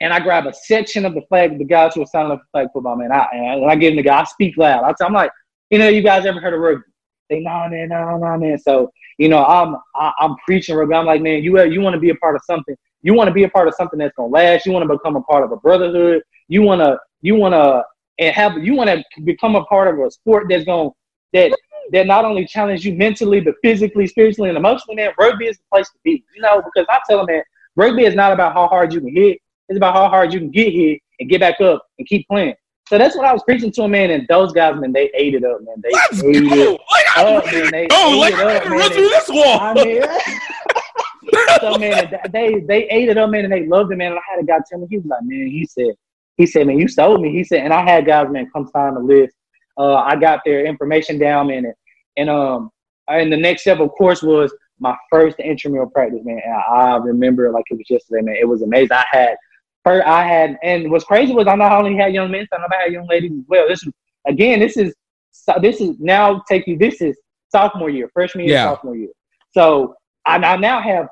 and I grab a section of the flag, the guys who are signing up for flag football, man. I and I give them the guy, I speak loud. I I'm like, you know, you guys ever heard of rugby? They nah, man, nah, nah, man. So you know, I'm I, I'm preaching rugby. I'm like, man, you you want to be a part of something. You want to be a part of something that's gonna last. You want to become a part of a brotherhood. You wanna you wanna and have you want to become a part of a sport that's gonna that that not only challenge you mentally but physically, spiritually, and emotionally. Man, rugby is the place to be. You know, because I tell them, man, rugby is not about how hard you can hit. It's about how hard you can get hit and get back up and keep playing. So that's what I was preaching to him, man. And those guys, man, they ate it up, man. They Let's ate go. it Like, up, man. They go. ate Like, it up, man. run through this wall. I mean, so man, they they ate it up, man, and they loved it, man. And I had a guy tell me, he was like, man, he said, he said, man, you sold me. He said, and I had guys, man, come sign the list. Uh, I got their information down, man, and, and um, and the next step, of course, was my first intramural practice, man. And I remember like it was yesterday, man. It was amazing. I had, first, I had, and what's crazy was I not only had young men, but I had young ladies as well. This is again, this is so this is now take you. This is sophomore year, freshman year, Yeah. sophomore year. So I, I now have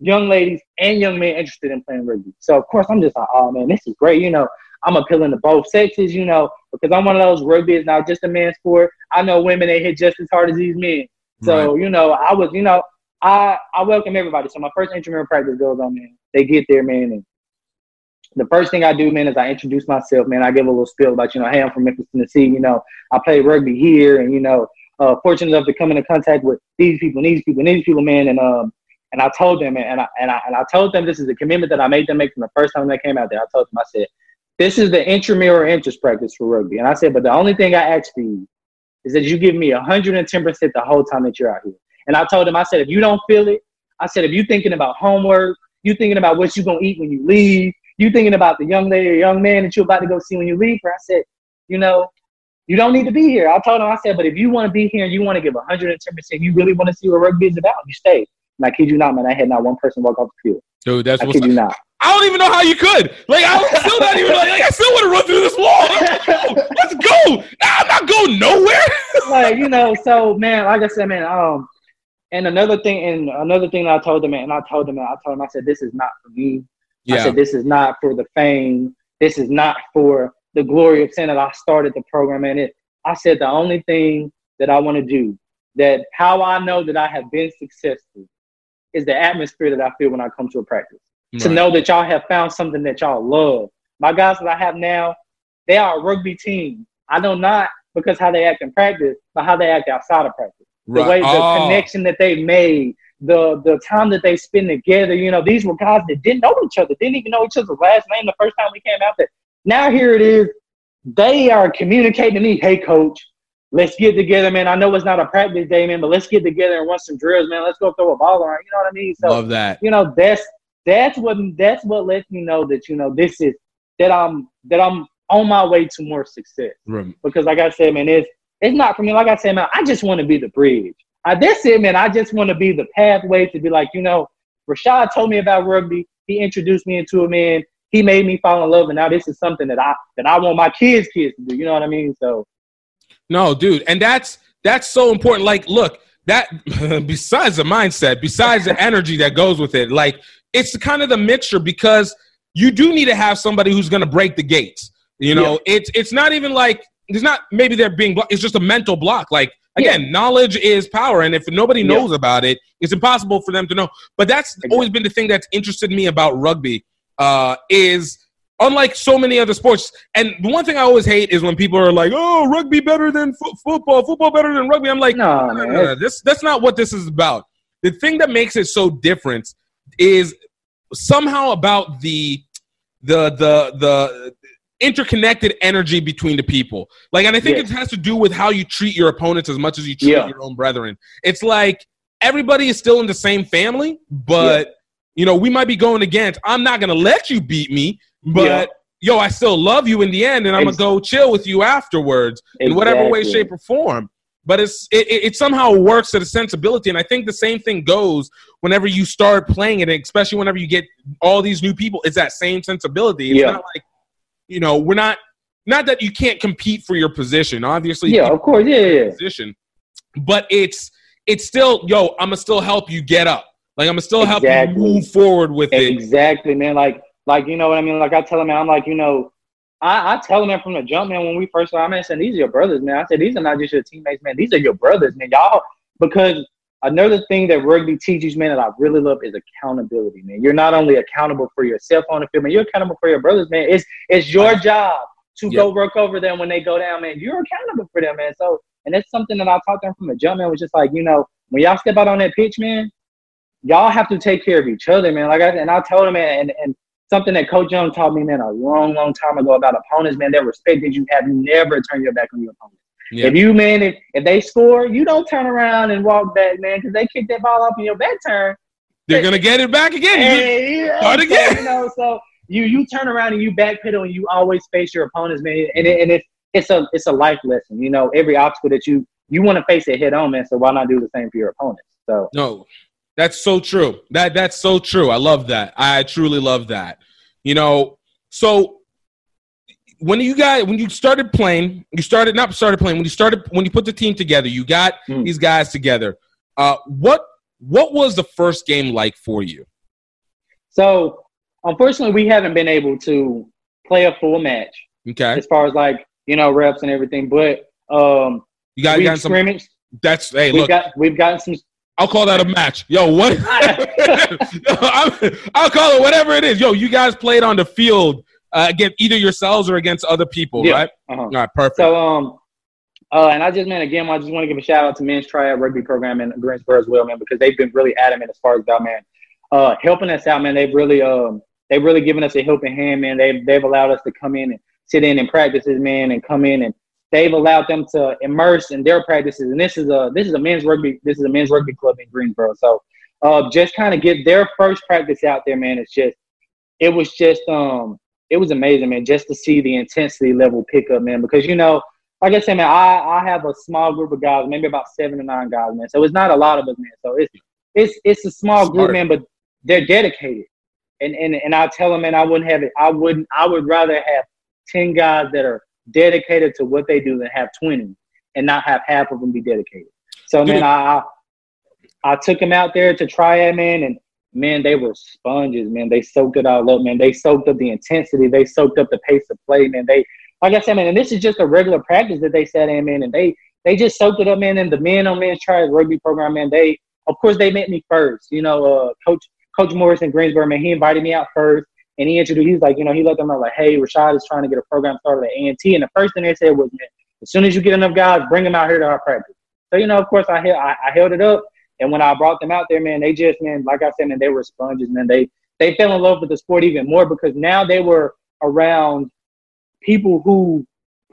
young ladies and young men interested in playing rugby. So of course I'm just like, oh man, this is great. You know, I'm appealing to both sexes. You know, because I'm one of those rugby is not just a man's sport. I know women they hit just as hard as these men. So you know, I was, you know, I I welcome everybody. So my first intramural practice goes on, man. They get there, man, and the first thing I do, man, is I introduce myself, man. I give a little spiel about, you know, hey, I'm from Memphis, Tennessee. You know, I play rugby here, and you know, uh, fortunate enough to come into contact with these people, and these people, and these people, man. And um, and I told them, and I and I and I told them this is a commitment that I made them make from the first time they came out there. I told them, I said, this is the intramural interest practice for rugby, and I said, but the only thing I ask for you is that you give me 110 percent the whole time that you're out here. And I told him, I said, if you don't feel it, I said, if you're thinking about homework, you thinking about what you're gonna eat when you leave, you thinking about the young lady or young man that you're about to go see when you leave her. I said, you know, you don't need to be here. I told him, I said, but if you want to be here and you want to give 110%, you really want to see what rugby is about, you stay. And I kid you not, man, I had not one person walk off the field. Dude, that's I what's kid you not. I don't even know how you could. Like, I was still not even like, like I still want to run through this wall. Let's go. Let's go. Nah, I'm not going nowhere. like, you know, so man, like I said, man, um, and another thing, and another thing that I told them, and I told them, I told them, I said, this is not for me. I said, this is not for the fame. This is not for the glory of saying that I started the program. And it, I said, the only thing that I want to do, that how I know that I have been successful, is the atmosphere that I feel when I come to a practice. To know that y'all have found something that y'all love. My guys that I have now, they are a rugby team. I know not because how they act in practice, but how they act outside of practice the Right. way the Oh. connection that they made, the the time that they spend together. You know, these were guys that didn't know each other, didn't even know each other's last name the first time we came out there. Now here it is, they are communicating to me, hey coach, let's get together, man. I know it's not a practice day, man, but let's get together and run some drills, man. Let's go throw a ball around. You know what I mean? So Love that. you know, that's that's what that's what lets me know that you know this is that I'm that I'm on my way to more success Rem- because like I said, man, it's it's not for me. Like I said, man, I just want to be the bridge. I that's it, man. I just want to be the pathway to be like, you know, Rashad told me about rugby. He introduced me into it, man. He made me fall in love, and now this is something that I that I want my kids' kids to do. You know what I mean? So No, dude, and that's that's so important. Like, look, that besides the mindset, besides the energy that goes with it, like it's kind of the mixture because you do need to have somebody who's going to break the gates. You know, it's it's not even like it's not maybe they're being blocked. It's just a mental block. Like again, knowledge is power, and if nobody Yeah. knows about it, it's impossible for them to know. But that's always been the thing that's interested me about rugby. Uh, is unlike so many other sports. And the one thing I always hate is when people are like, "Oh, rugby better than fo- football, football better than rugby." I'm like, no, no, no, no, no. This that's not what this is about. The thing that makes it so different is somehow about the the the the interconnected energy between the people. Like, and I think Yes. it has to do with how you treat your opponents as much as you treat Yeah. your own brethren. It's like everybody is still in the same family, but you know, we might be going against. I'm not gonna let you beat me, but Yeah. yo, I still love you in the end, and I'm Ex- gonna go chill with you afterwards in whatever way, shape, or form. But it's it, it, it somehow works to a sensibility, and I think the same thing goes whenever you start playing it, especially whenever you get all these new people. It's that same sensibility. It's Yeah. not like you know we're not not that you can't compete for your position. Obviously, Yeah, of course, yeah, yeah. position, but it's it's still yo. I'm gonna still help you get up. Like I'm gonna still help you move forward with it. Exactly, man. Like, like you know what I mean. Like I tell him, man, I'm like, you know, I, I tell him man from the jump, man. When we first started, I said, these are your brothers, man. I said, these are not just your teammates, man. These are your brothers, man. Y'all, because another thing that rugby teaches, man, that I really love is accountability, man. You're not only accountable for yourself on the field, man. You're accountable for your brothers, man. It's it's your job to Yep. go work over them when they go down, man. You're accountable for them, man. So, and that's something that I taught them from the jump, man. Was just like, you know, when y'all step out on that pitch, man, y'all have to take care of each other, man. Like I and I told them, man, and, and something that Coach Young taught me, man, a long, long time ago about opponents, man. That respect that you have never turn your back on your opponent. Yeah. If you, man, if, if they score, you don't turn around and walk back, man, because they kick that ball off in your back turn. They're gonna get it back again. You- Hey, yeah, Start so, again. You know, so you you turn around and you backpedal and you always face your opponents, man. And it, and it's it's a it's a life lesson. You know, every obstacle that you you want to face it head on, man. So why not do the same for your opponents? So No, that's so true. That that's so true. I love that. I truly love that. You know, so when you guys when you started playing, you started not started playing when you started when you put the team together, you got Mm. these guys together. Uh, what what was the first game like for you? so unfortunately, we haven't been able to play a full match Okay, as far as like you know reps and everything, but um, you got, some. scrimmaged. That's hey, We've look, got we've gotten some I'll call that a match. Yo, what? I'll call it whatever it is. Yo, you guys played on the field uh, against either yourselves or against other people, Yeah. right? uh-huh. All right, perfect. So um, uh, and I just man again, I just want to give a shout out to men's triad rugby program in Greensboro as well, man, because they've been really adamant as far as that man, uh, helping us out, man. They've really um, they've really given us a helping hand, man. They've they've allowed us to come in and sit in and practices, man, and come in and they've allowed them to immerse in their practices. And this is a this is a men's rugby this is a men's rugby club in Greensboro, so uh, just kind of get their first practice out there, man. It's just it was just um it was amazing, man, just to see the intensity level pick up, man, because you know like I said, man, I, I have a small group of guys, maybe about seven or nine guys, man. So it's not a lot of us, man. So it's it's it's a small group, man, but they're dedicated. And and and I tell them, man, I wouldn't have it. I wouldn't. I would rather have ten guys that are dedicated to what they do than have twenty and not have half of them be dedicated. So man, I I I took them out there to try it, man, and man, they were sponges, man. They soaked it all up, man. They soaked up the intensity. They soaked up the pace of play, man. They like I said, man, and this is just a regular practice that they sat in, man, and they they just soaked it up, man. And the men on men's triad rugby program, man, they of course they met me first. You know, uh, Coach Coach Morris in Greensboro, man, he invited me out first, and he introduced. He was like, you know, he let them know like, hey, Rashad is trying to get a program started at A and the first thing they said was, man, as soon as you get enough guys, bring them out here to our practice. So you know, of course, I I, I held it up, and when I brought them out there, man, they just man, like I said, man, they were sponges, man. They they fell in love with the sport even more because now they were around people who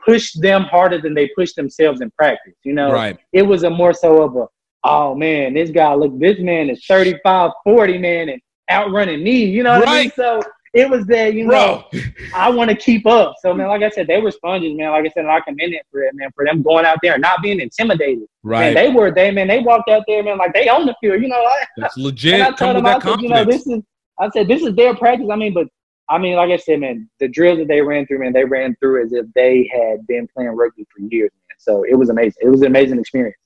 pushed them harder than they pushed themselves in practice. You know, right. it was a more so of a, oh man, this guy, look, this man is 35, 40, man, and outrunning me. You know what I mean? Right. So it was that, you know, Bro, I want to keep up. So man, like I said, they were sponges, man. Like I said, I commend it for it, man, for them going out there and not being intimidated. right. Man, they were they man, they walked out there, man, like they own the field, you know. That's and I told them, I said, you know, this is I said this is their practice. I mean, but I mean, like I said, man, the drills that they ran through, man, they ran through as if they had been playing rugby for years, man. So it was amazing. It was an amazing experience.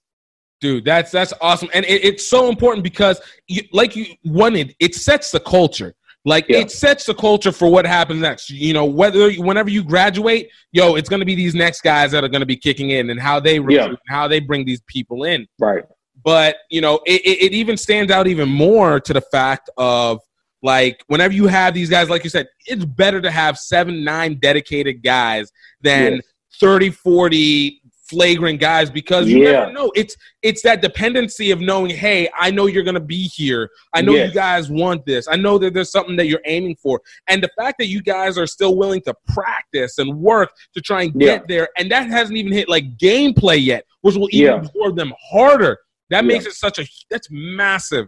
Dude, that's that's awesome, and it, it's so important because, you, like you wanted, it sets the culture. Like Yeah. it sets the culture for what happens next. You know, whether whenever you graduate, yo, it's going to be these next guys that are going to be kicking in, and how they recruit, Yeah. and how they bring these people in. Right. But you know, it, it, it even stands out even more to the fact of like whenever you have these guys, like you said, it's better to have seven, nine dedicated guys than Yes. 30, 40 flagrant guys because you Yeah. never know. It's it's that dependency of knowing, hey, I know you're gonna be here. I know Yes. you guys want this. I know that there's something that you're aiming for. And the fact that you guys are still willing to practice and work to try and get Yeah. there, and that hasn't even hit like gameplay yet, which will even Yeah. absorb them harder. That makes it such a that's massive.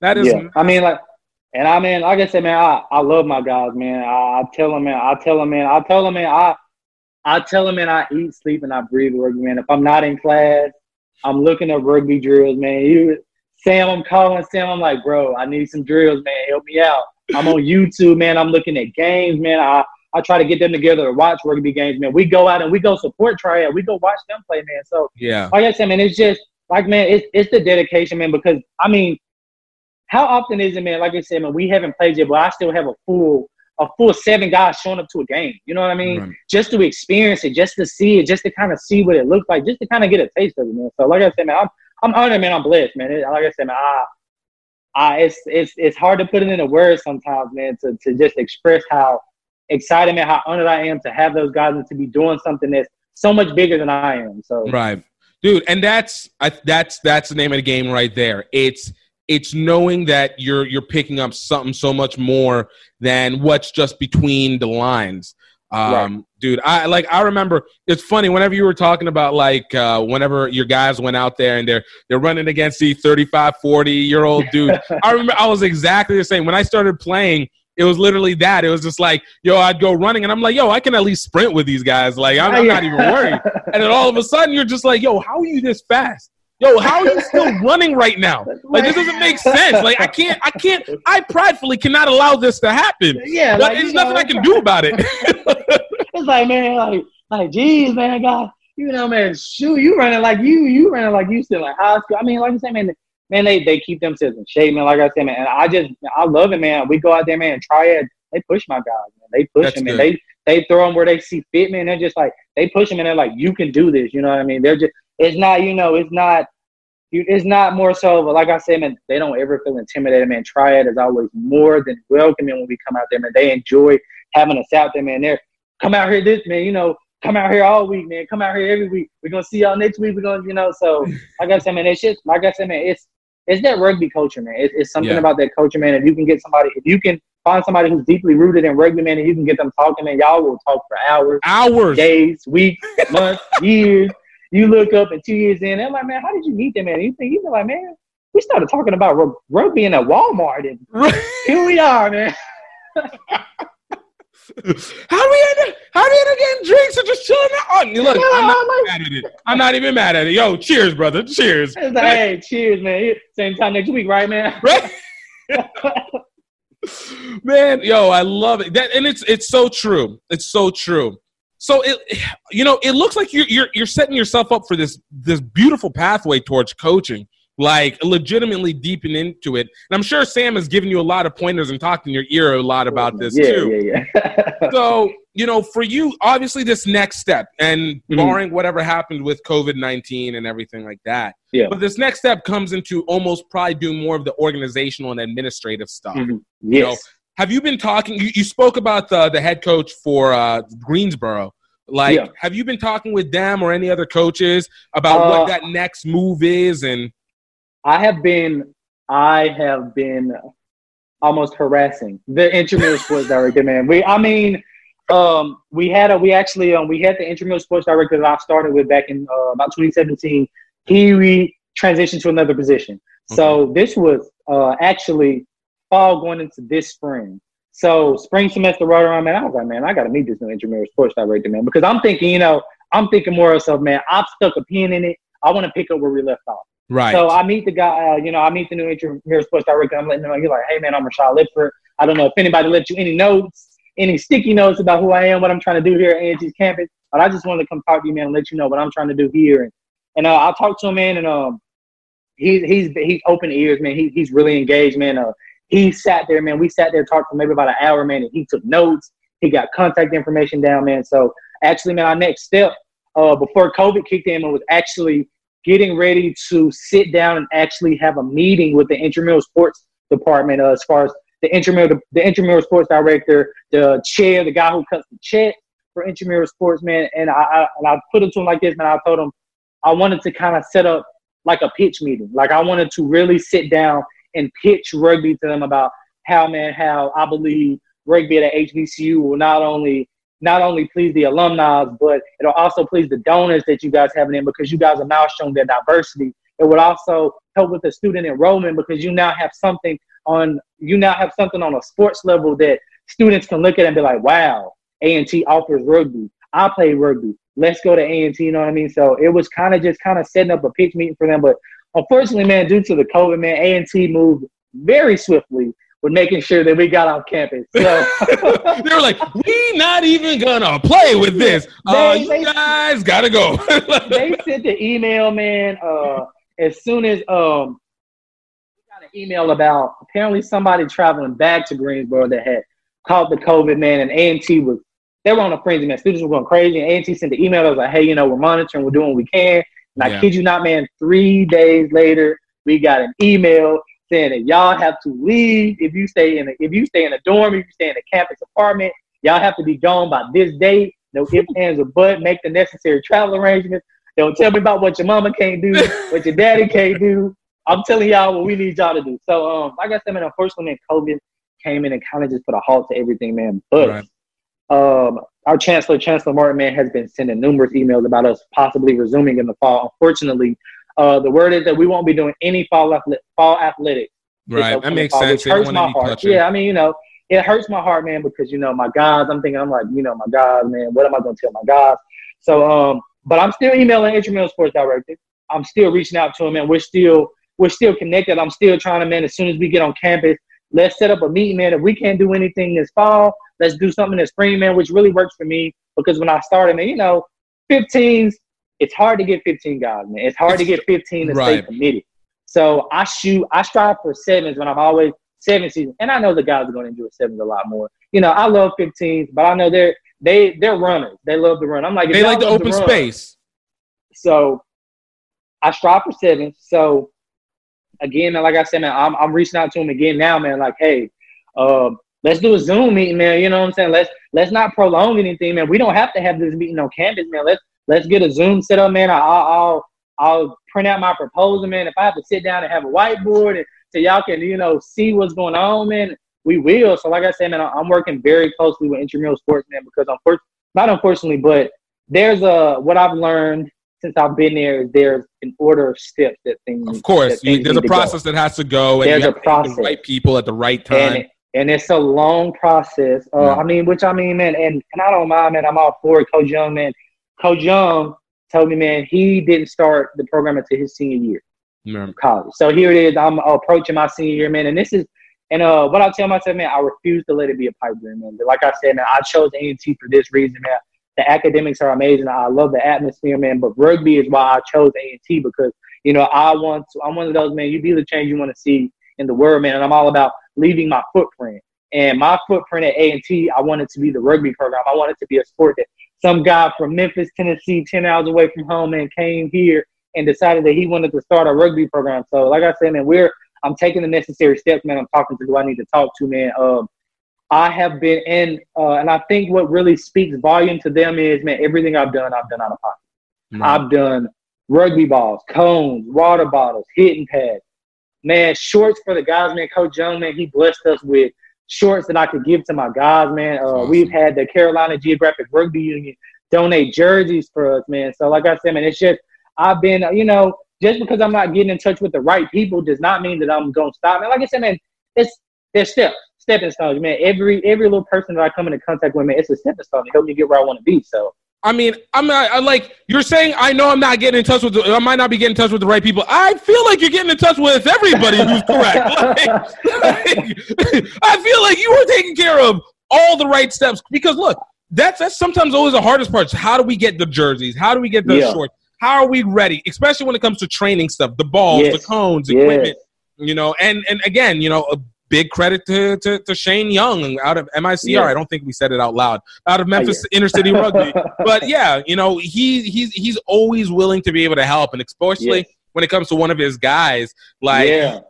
That is yeah. I mean, like, and I mean, like I said, man, I, I love my guys, man. I, I tell them, man, I tell them, man, I tell them, man, I, I tell them, man, I eat, sleep, and I breathe rugby, man. If I'm not in class, I'm looking at rugby drills, man. You, Sam, I'm calling Sam. I'm like, bro, I need some drills, man. Help me out. I'm on YouTube, man. I'm looking at games, man. I, I try to get them together to watch rugby games, man. We go out and we go support triad. We go watch them play, man. So yeah. like I said, man, it's just like man, it's it's the dedication, man. Because I mean, how often is it, man? Like I said, man, we haven't played yet, but I still have a full a full seven guys showing up to a game. You know what I mean? Right. Just to experience it, just to see it, just to kind of see what it looks like, just to kind of get a taste of it, man. So like I said, man, I'm I'm honored, man. I'm blessed, man. It, like I said, man, I, I it's it's it's hard to put it into words sometimes, man, to to just express how excited, man, how honored I am to have those guys and to be doing something that's so much bigger than I am. So Right. Dude, and that's I, that's that's the name of the game right there. It's it's knowing that you're you're picking up something so much more than what's just between the lines. Um, Right. dude, I like I remember it's funny whenever you were talking about like uh, whenever your guys went out there and they're they're running against the 35, 40 year old dude. I remember I was exactly the same when I started playing. It was literally that. It was just like, yo, I'd go running, and I'm like, yo, I can at least sprint with these guys. Like, I'm, I'm not even worried. And then all of a sudden, you're just like, yo, how are you this fast? Yo, how are you still running right now? Like, this doesn't make sense. Like, I can't, I can't, I pridefully cannot allow this to happen. Yeah, But like, there's nothing know, I can do about it. It's like, man, like, like, geez, man, God, you know, man, shoot, you running like you, you running like you still in high school. I mean, like you say, man, man, they they keep themselves in shape, man. Like I said, man, and I just, I love it, man. We go out there, man, and try it. They push my guys, man. They push That's them, man. They they throw them where they see fit, man. They're just like they push them, and they're like, you can do this. You know what I mean? They're just, it's not, you know, it's not. It's not more so, but like I said, man, they don't ever feel intimidated, man. Triad is always more than welcoming when we come out there, man. They enjoy having us out there, man. They're come out here this man, you know, come out here all week, man. Come out here every week. We're gonna see y'all next week. We're gonna, you know, so like I said, man, it's just like I said, man, it's it's that rugby culture, man. It's, it's something Yeah. about that culture, man. If you can get somebody, if you can find somebody who's deeply rooted in rugby, man, and you can get them talking, man, y'all will talk for hours, Hours. days, weeks, months, years. You look up and two years in, they're like, man, how did you meet them, man? You think you're like, man, we started talking about rug- rugby in a Walmart, and here we are, man. How do we end up? How do we end up getting drinks and just chilling out? Oh, look, Yeah, I'm not I'm like- mad at it. I'm not even mad at it. Yo, cheers, brother. Cheers. Like, hey, cheers, man. Same time next week, right, man? Right? Man, yo, I love it. That and it's it's so true. It's so true. So it you know, it looks like you're you're you're setting yourself up for this this beautiful pathway towards coaching, like legitimately deeping into it. And I'm sure Sam has given you a lot of pointers and talked in your ear a lot about this yeah, too. Yeah, yeah, so you know for you obviously this next step and Mhm. barring whatever happened with covid-19 and everything like that Yeah. but this next step comes into almost probably doing more of the organizational and administrative stuff Mhm. You know, yes. Have you been talking you, you spoke about the, the head coach for uh, greensboro like Yeah. have you been talking with them or any other coaches about Uh, what that next move is and I have been, I have been almost harassing the intramural sports director, man. We, I mean, um, we had a, we actually, um, we had the intramural sports director that I started with back in uh, about 2017. He re- transitioned to another position. So this was uh, actually fall going into this spring. So spring semester right around, man, I was like, man, I got to meet this new intramural sports director, man, because I'm thinking, you know, I'm thinking more of stuff, man. I've stuck a pin in it. I want to pick up where we left off. right So I meet the guy, uh, you know, I meet the new intramural sports director. I'm letting him know. He's like, hey, man, I'm Rashad Lipford. I don't know if anybody left you any notes, any sticky notes about who I am, what I'm trying to do here at A&T's campus. But I just wanted to come talk to you, man, and let you know what I'm trying to do here. And, and uh, I'll talk to him, man, and um, he's he's he's open ears, man. He, he's really engaged, man. Uh, he sat there, man. We sat there talked for maybe about an hour, man, and he took notes. He got contact information down, man. So actually, man, our next step uh, before COVID kicked in was actually getting ready to sit down and actually have a meeting with the intramural sports department uh, as far as the intramural the intramural sports director, the chair, the guy who cuts the check for intramural sports, man. And I, I and I put it to him like this, man. I told him I wanted to kind of set up like a pitch meeting. Like I wanted to really sit down and pitch rugby to them about how, man, how I believe rugby at HBCU will not only not only please the alumni, but it'll also please the donors that you guys have in because you guys are now showing their diversity. It would also help with the student enrollment because you now have something on you now have something on a sports level that students can look at and be like, wow, A&T offers rugby. I play rugby. Let's go to A&T, you know what I mean? So it was kind of just kind of setting up a pitch meeting for them. But unfortunately, man, due to the COVID, man, A&T moved very swiftly with making sure that we got off campus. So they were like, "We not even gonna play with this. Uh, They- you they- guys gotta go." they sent the email, man. Uh, as soon as um, we got an email about apparently somebody traveling back to Greensboro that had caught the COVID, man, and A and T was they were on a frenzy, man. Students were going crazy, and A and T sent the email. I was like, hey, you know, we're monitoring, we're doing what we can. And Yeah. I kid you not, man. Three days later, we got an email saying that y'all have to leave if you stay in a, if you stay in a dorm, if you stay in a campus apartment, y'all have to be gone by this date. No ifs, ands, or but. Make the necessary travel arrangements. Don't tell me about what your mama can't do, what your daddy can't do. I'm telling y'all what we need y'all to do. So, um, like I said, man, unfortunately, man, COVID came in and kind of just put a halt to everything, man. But Right. um, our chancellor, Chancellor Martin, man, has been sending numerous emails about us possibly resuming in the fall. Unfortunately, uh, the word is that we won't be doing any fall athletic, fall athletics. Right. That makes fall, sense. Which hurts my heart. touching. Yeah, I mean, you know, it hurts my heart, man, because you know my guys. I'm thinking, I'm like, you know, my guys, man. What am I going to tell my guys? So, um, but I'm still emailing intramural sports director. I'm still reaching out to him, and we're still we're still connected. I'm still trying to, man. As soon as we get on campus, let's set up a meeting, man. If we can't do anything this fall, let's do something this spring, man. Which really works for me because when I started, man, you know, 15s. It's hard to get 15 guys, man. It's hard to get 15 to Right. stay committed. So I shoot, I strive for sevens when I'm always seven seasons, and I know the guys are going to enjoy sevens a lot more. You know, I love 15s, but I know they're they they're runners. They love to run. I'm like, They like the open run- space. So I strive for sevens. So again, man, like I said, man, I'm I'm reaching out to him again now, man. Like, hey, um, let's do a Zoom meeting, man. You know what I'm saying? Let's let's not prolong anything, man. We don't have to have this meeting on campus, man. Let's let's get a Zoom set up, man. I- I'll I'll I'll print out my proposal, man. If I have to sit down and have a whiteboard and so y'all can you know see what's going on, man, we will. So like I said, man, I'm working very closely with intramural sports, man, because unfortunately, not unfortunately, but there's a what I've learned since I've been there is there's an order of steps that things. Of course, that you, there's a to go. process that has to go, and There's you a have the process. right people at the right time. And it's a long process. Uh, Yeah. I mean, which I mean, man, and, and I don't mind, man. I'm all for it. Coach Young, man. Coach Young told me, man, he didn't start the program until his senior year Yeah. of college. So here it is. I'm approaching my senior year, man, and this is. And uh, what I tell myself, man, I refuse to let it be a pipe dream, man. Like I said, man, I chose A&T for this reason, man. The academics are amazing. I love the atmosphere, man. But rugby is why I chose A&T because you know I want to. I'm one of those man. You be the change you want to see in the world, man. And I'm all about leaving my footprint. And my footprint at A&T, I want it to be the rugby program. I wanted to be a sport that some guy from Memphis, Tennessee, 10 hours away from home, and came here and decided that he wanted to start a rugby program. So, like I said, man, we're I'm taking the necessary steps, man. I'm talking to who I need to talk to, man. Um, I have been in, uh, and I think what really speaks volume to them is, man, everything I've done, I've done out of pocket. I've done rugby balls, cones, water bottles, hitting pads. Man, shorts for the guys, man. Coach Young, man, he blessed us with shorts that I could give to my guys, man. Uh, Awesome. We've had the Carolina Geographic Rugby Union donate jerseys for us, man. So, like I said, man, it's just I've been, uh, you know, just because I'm not getting in touch with the right people does not mean that I'm gonna stop. Man, like I said, man, it's there's steps, stepping stones, man. Every every little person that I come into contact with, man, it's a stepping stone to help me get where I want to be. So. I mean, I'm not, I like you're saying. I know I'm not getting in touch with. The, I might not be getting in touch with the right people. I feel like you're getting in touch with everybody who's correct. Like, like, I feel like you are taking care of all the right steps because look, that's that's sometimes always the hardest part. How do we get the jerseys? How do we get the Yeah. shorts? How are we ready? Especially when it comes to training stuff, the balls, Yes. the cones, Yes. equipment. You know, and and again, you know, a big credit to to, to Shane Young out of MICR. Yeah. I don't think we said it out loud. Out of Memphis Inner City Rugby but yeah, you know, he he's he's always willing to be able to help, and especially Yes. when it comes to one of his guys, like yeah.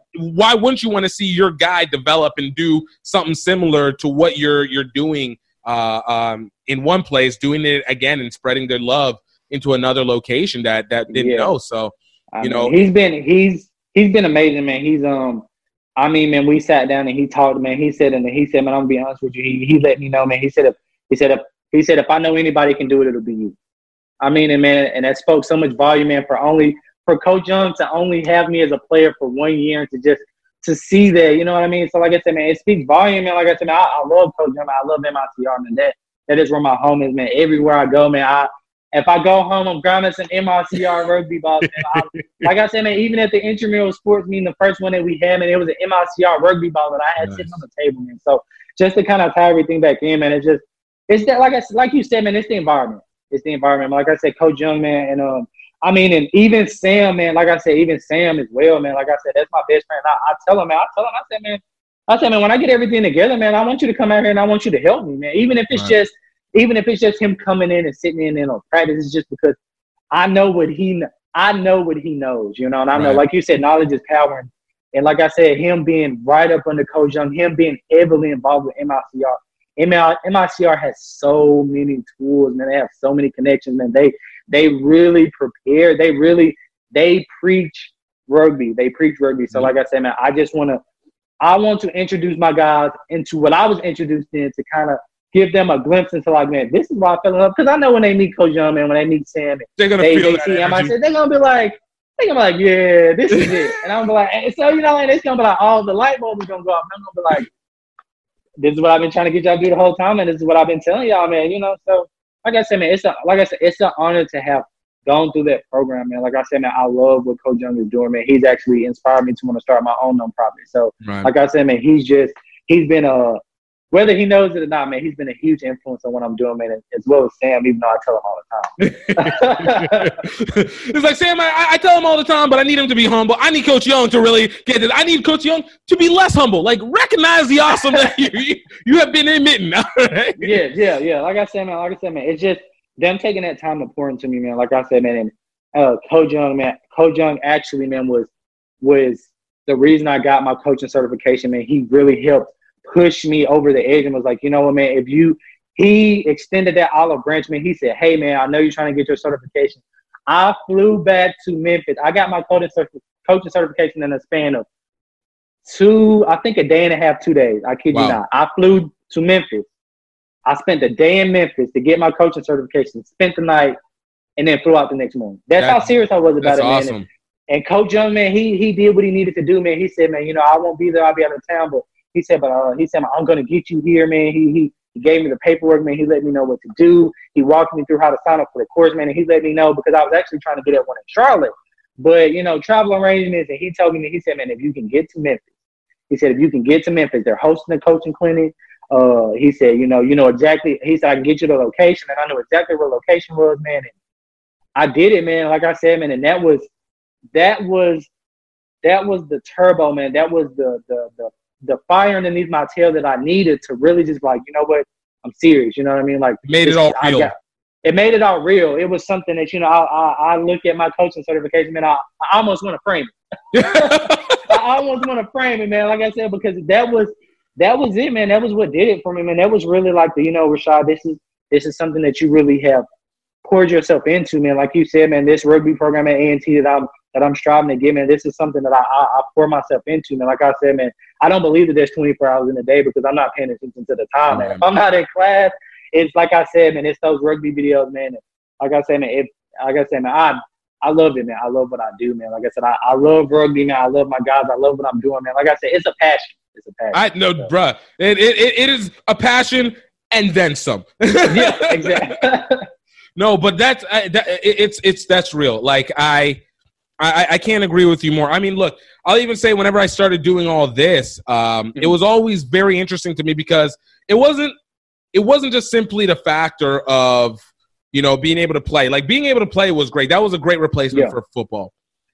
why wouldn't you want to see your guy develop and do something similar to what you're you're doing uh, um, in one place, doing it again and spreading their love into another location that that didn't Yeah. know. So I You mean, know- he's been he's he's been amazing, man. He's um, I mean, man, we sat down and he talked, man. He said, and he said, man, I'm gonna be honest with you. He he let me know, man. He said if he said if he said if I know anybody can do it, it'll be you. I mean, and man, and that spoke so much volume, man. For only for Coach Young to only have me as a player for one year and to just to see that, you know what I mean. So like I said, man, it speaks volume, man. Like I said, man, I, I love Coach Young. I love MICR, man. That that is where my home is, man. Everywhere I go, man, I if I go home, I'm grabbing some MICR rugby. I, like I said, man, even at the intramural sports meeting, the first one that we had, man, it was an MICR rugby ball that I had Nice. sitting on the table, man. So just to kind of tie everything back in, man, it's just it's that like I like you said, man, it's the environment. It's the environment. Like I said, Coach Young, man, and um, I mean, and even Sam, man. Like I said, even Sam as well, man. Like I said, that's my best friend. I, I tell him, man. I tell him, I said, man, I said, man, when I get everything together, man, I want you to come out here and I want you to help me, man. Even if it's Right. just, even if it's just him coming in and sitting in and on practice, it's just because I know what he, I know what he knows, you know. And I know, Right. like you said, knowledge is power. And, and like I said, him being right up under Coach Young, him being heavily involved with MICR. MI, MICR has so many tools, man. They have so many connections, man. They they really prepare. They really they preach rugby. They preach rugby. So, mm-hmm. like I said, man, I just want to, I want to introduce my guys into what I was introduced in to kind of give them a glimpse into like, man, this is why I fell in love. Because I know when they meet Coach Young, man, when they meet Sam, They're gonna they, feel they that see him, I said they're gonna be like, they're gonna be like, yeah, this is it. And I'm gonna be like, and so you know, and it's gonna be like, all the light bulbs gonna go off. And I'm gonna be like, this is what I've been trying to get y'all to do the whole time, and this is what I've been telling y'all, man. You know, so like I said, man, it's a like I said, it's an honor to have gone through that program, man. Like I said, man, I love what Coach Young is doing, man. He's actually inspired me to want to start my own nonprofit. So Right. like I said, man, he's just he's been a whether he knows it or not, man, he's been a huge influence on what I'm doing, man, as well as Sam, even though I tell him all the time. it's like Sam. I, I tell him all the time, but I need him to be humble. I need Coach Young to really get this. I need Coach Young to be less humble. Like recognize the awesome that you you, have been emitting. All right? yeah, yeah, yeah. Like I said, man, like I said, man, it's just them taking that time important to pour into me, man. Like I said, man, and uh, Coach Young, man, Coach Young actually, man, was was the reason I got my coaching certification, man. He really helped push me over the edge and was like, you know what, man, if you he extended that olive branch, man. He said, Hey man, I know you're trying to get your certification. I flew back to Memphis. I got my coaching coaching certification in a span of two, I think a day and a half, two days. I kid Wow. you not. I flew to Memphis. I spent a day in Memphis to get my coaching certification, spent the night, and then flew out the next morning. That's, how serious I was about it, man. awesome. And Coach Young, man, he he did what he needed to do, man. He said, man, you know, I won't be there. I'll be out of town, but he said, but uh, he said, I'm gonna get you here, man. He he he gave me the paperwork, man. He let me know what to do. He walked me through how to sign up for the course, man. And he let me know because I was actually trying to get at one in Charlotte, but you know, travel arrangements. And he told me, he said, man, if you can get to Memphis, he said, if you can get to Memphis, they're hosting a coaching clinic. Uh, he said, you know, you know exactly. He said, I can get you the location, and I knew exactly where location was, man. And I did it, man. Like I said, man, and that was that was that was the turbo, man. That was the the the the fire underneath my tail that I needed to really just like, you know what, I'm serious. You know what I mean? Like Made it all real. got- it made it all real. It was something that you know. I I, I look at my coaching certification, man. I, I almost want to frame it. I almost want to frame it, man. Like I said, because that was that was it, man. That was what did it for me, man. That was really like the, you know, Rashad. This is this is something that you really have poured yourself into, man. Like you said, man. This rugby program at A and T that I'm that I'm striving to get, man. This is something that I, I I pour myself into, man. Like I said, man. I don't believe that there's 24 hours in a day because I'm not paying attention to the time, man. If I'm not in class, it's like I said, man. It's those rugby videos, man. And like I said, man. If like I said, man, I I love it, man. I love what I do, man. Like I said, I, I love rugby, man. I love my guys. I love what I'm doing, man. Like I said, it's a passion. It's a passion. I no, bruh. It, it it is a passion and then some. yeah, exactly. No, but that's I, that, it- it's it's that's real. Like I, I I can't agree with you more. I mean, look, I'll even say whenever I started doing all this, um, it Mhm. was always very interesting to me because it wasn't it wasn't just simply the factor of you know being able to play. Like being able to play was great. That was a great replacement Yeah. for football.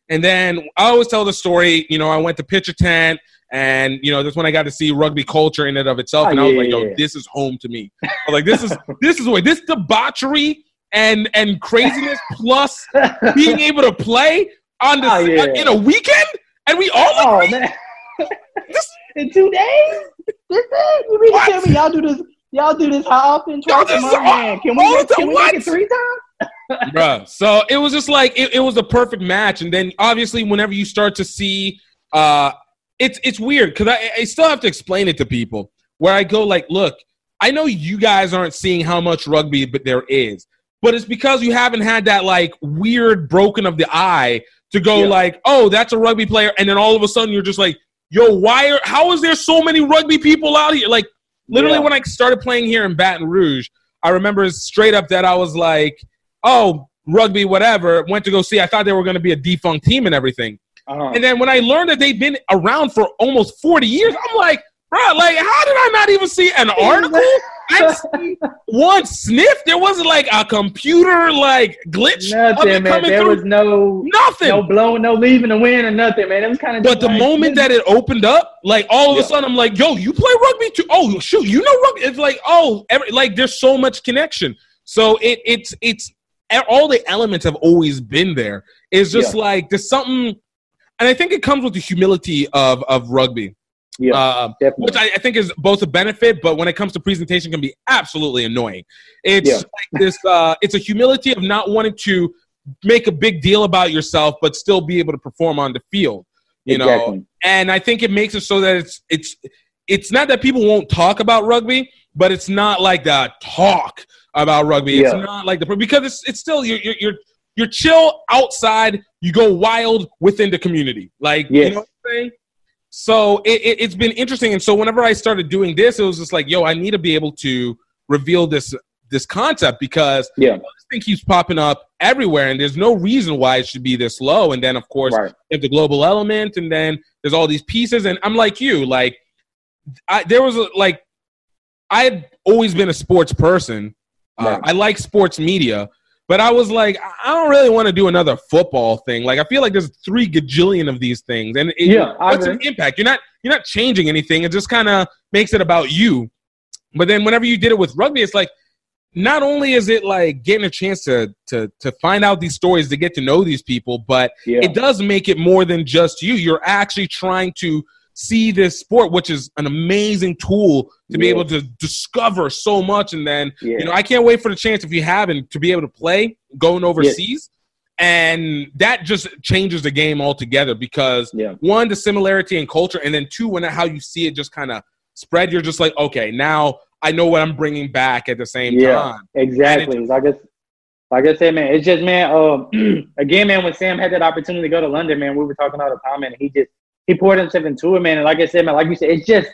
And then I always tell the story. You know, I went to pitcher tent. And you know that's when I got to see rugby culture in and of itself, Oh, and I was yeah, like, "Yo, yeah. this is home to me." I was like, "This is this is what this debauchery and and craziness plus being able to play on the Oh, yeah. in a weekend, and we all oh agree. man, This- in two days. This is you mean to tell me y'all do this? Y'all do this how often? Twice a month, man. Can we all can we what? make it three times? Bruh. So it was just like it, it was a perfect match, and then obviously whenever you start to see, uh, it's it's weird because I, I still have to explain it to people where I go like, look, I know you guys aren't seeing how much rugby but there is, but it's because you haven't had that like weird broken of the eye to go Yeah. like, oh, that's a rugby player, and then all of a sudden you're just like, yo, why are how is there so many rugby people out here? Like literally Yeah. when I started playing here in Baton Rouge, I remember straight up that I was like, oh, rugby, whatever. Went to go see. I thought they were going to be a defunct team and everything. Uh-huh. And then when I learned that they've been around for almost 40 years, I'm like, bro, like, how did I not even see an article? I one sniff. There wasn't like a computer like glitch Nothing, man. There through. was no Nothing. no blowing, no leaving the wind or nothing, man. It was kind of. But the moment that it opened up, like all of Yeah. a sudden, I'm like, "Yo, you play rugby too? Oh, shoot, you know rugby?" It's like, oh, every, like there's so much connection. So it it's it's all the elements have always been there. It's just like there's something, and I think it comes with the humility of of rugby, yeah, definitely. which I, I think is both a benefit, but when it comes to presentation, can be absolutely annoying. It's Yeah. like this. Uh, it's a humility of not wanting to make a big deal about yourself, but still be able to perform on the field. You know, and I think it makes it so that it's it's it's not that people won't talk about rugby, but it's not like the talk about rugby. It's not like the because it's it's still you're you're you're, you're chill outside. You go wild within the community. Like you know what I'm saying. So it, it, it's been interesting, and so whenever I started doing this, it was just like, yo, I need to be able to reveal this this concept because Yeah. this thing keeps popping up everywhere, and there's no reason why it should be this low. And then, of course, Right. you have the global element, and then there's all these pieces. And I'm like you, like I, there was a, like I had always been a sports person. Uh, I like sports media, but I was like, I- don't really want to do another football thing. Like I feel like there's three gajillion of these things, and it, Yeah, what's an impact? You're not you're not changing anything. It just kind of makes it about you. But then whenever you did it with rugby, it's like not only is it like getting a chance to to to find out these stories to get to know these people, but Yeah. it does make it more than just you. You're actually trying to see this sport, which is an amazing tool to be able to discover so much. And then, Yeah. you know, I can't wait for the chance if you haven't to be able to play going overseas. And that just changes the game altogether because one, the similarity in culture, and then two, when how you see it just kind of spread, you're just like, okay, now I know what I'm bringing back at the same Yeah. time. Exactly. Like I, like I said, man, it's just man. Um, again, man, when Sam had that opportunity to go to London, man, we were talking all the time, and He just he poured himself into it, man. And like I said, man, like you said, it's just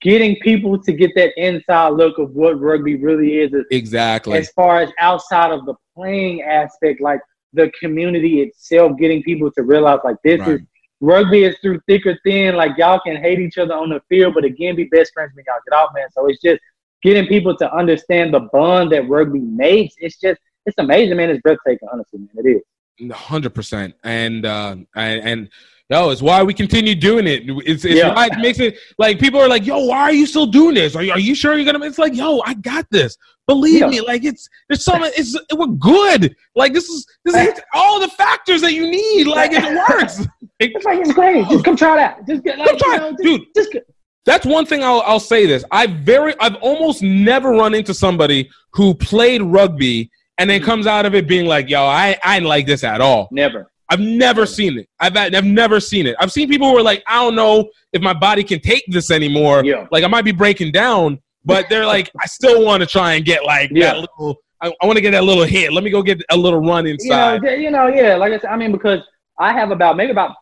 getting people to get that inside look of what rugby really is, Exactly. as far as outside of the playing aspect, like the community itself, getting people to realize like this Right. is rugby is through thick or thin. Like y'all can hate each other on the field, but again, be best friends when y'all get off, man. So it's just getting people to understand the bond that rugby makes. It's just it's amazing, man. It's breathtaking, honestly, man. It is. hundred percent, and uh, and and yo, it's why we continue doing it. It's, it's Yeah. why it makes it like people are like, yo, why are you still doing this? Are you, are you sure you're gonna? It's like, yo, I got this. Believe Yeah. me, like it's there's something. It's we're good. Like this is this is all the factors that you need. Like it works. It's like it's great. Just come try that. Just get like, Come try you know, just, Dude. Just get, That's one thing I'll I'll say this. I very I've almost never run into somebody who played rugby and then mm. comes out of it being like, yo, I I didn't like this at all. never. I've never seen it. I've I've never seen it. I've seen people who are like, I don't know if my body can take this anymore. Yeah. Like I might be breaking down, but they're like, I still want to try and get like Yeah. that little. I, I want to get that little hit. Let me go get a little run inside. You know, you know, yeah. Like I said, I mean, because I have about maybe about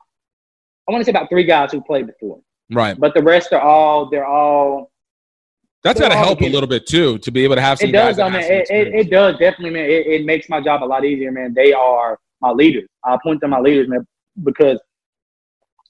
I want to say about three guys who played before, right. but the rest are all they're all That's got to help a little bit too to be able to have some it does, have man. It, it, it does definitely, man. It, it makes my job a lot easier, man. They are my leaders. I point to my leaders, man, because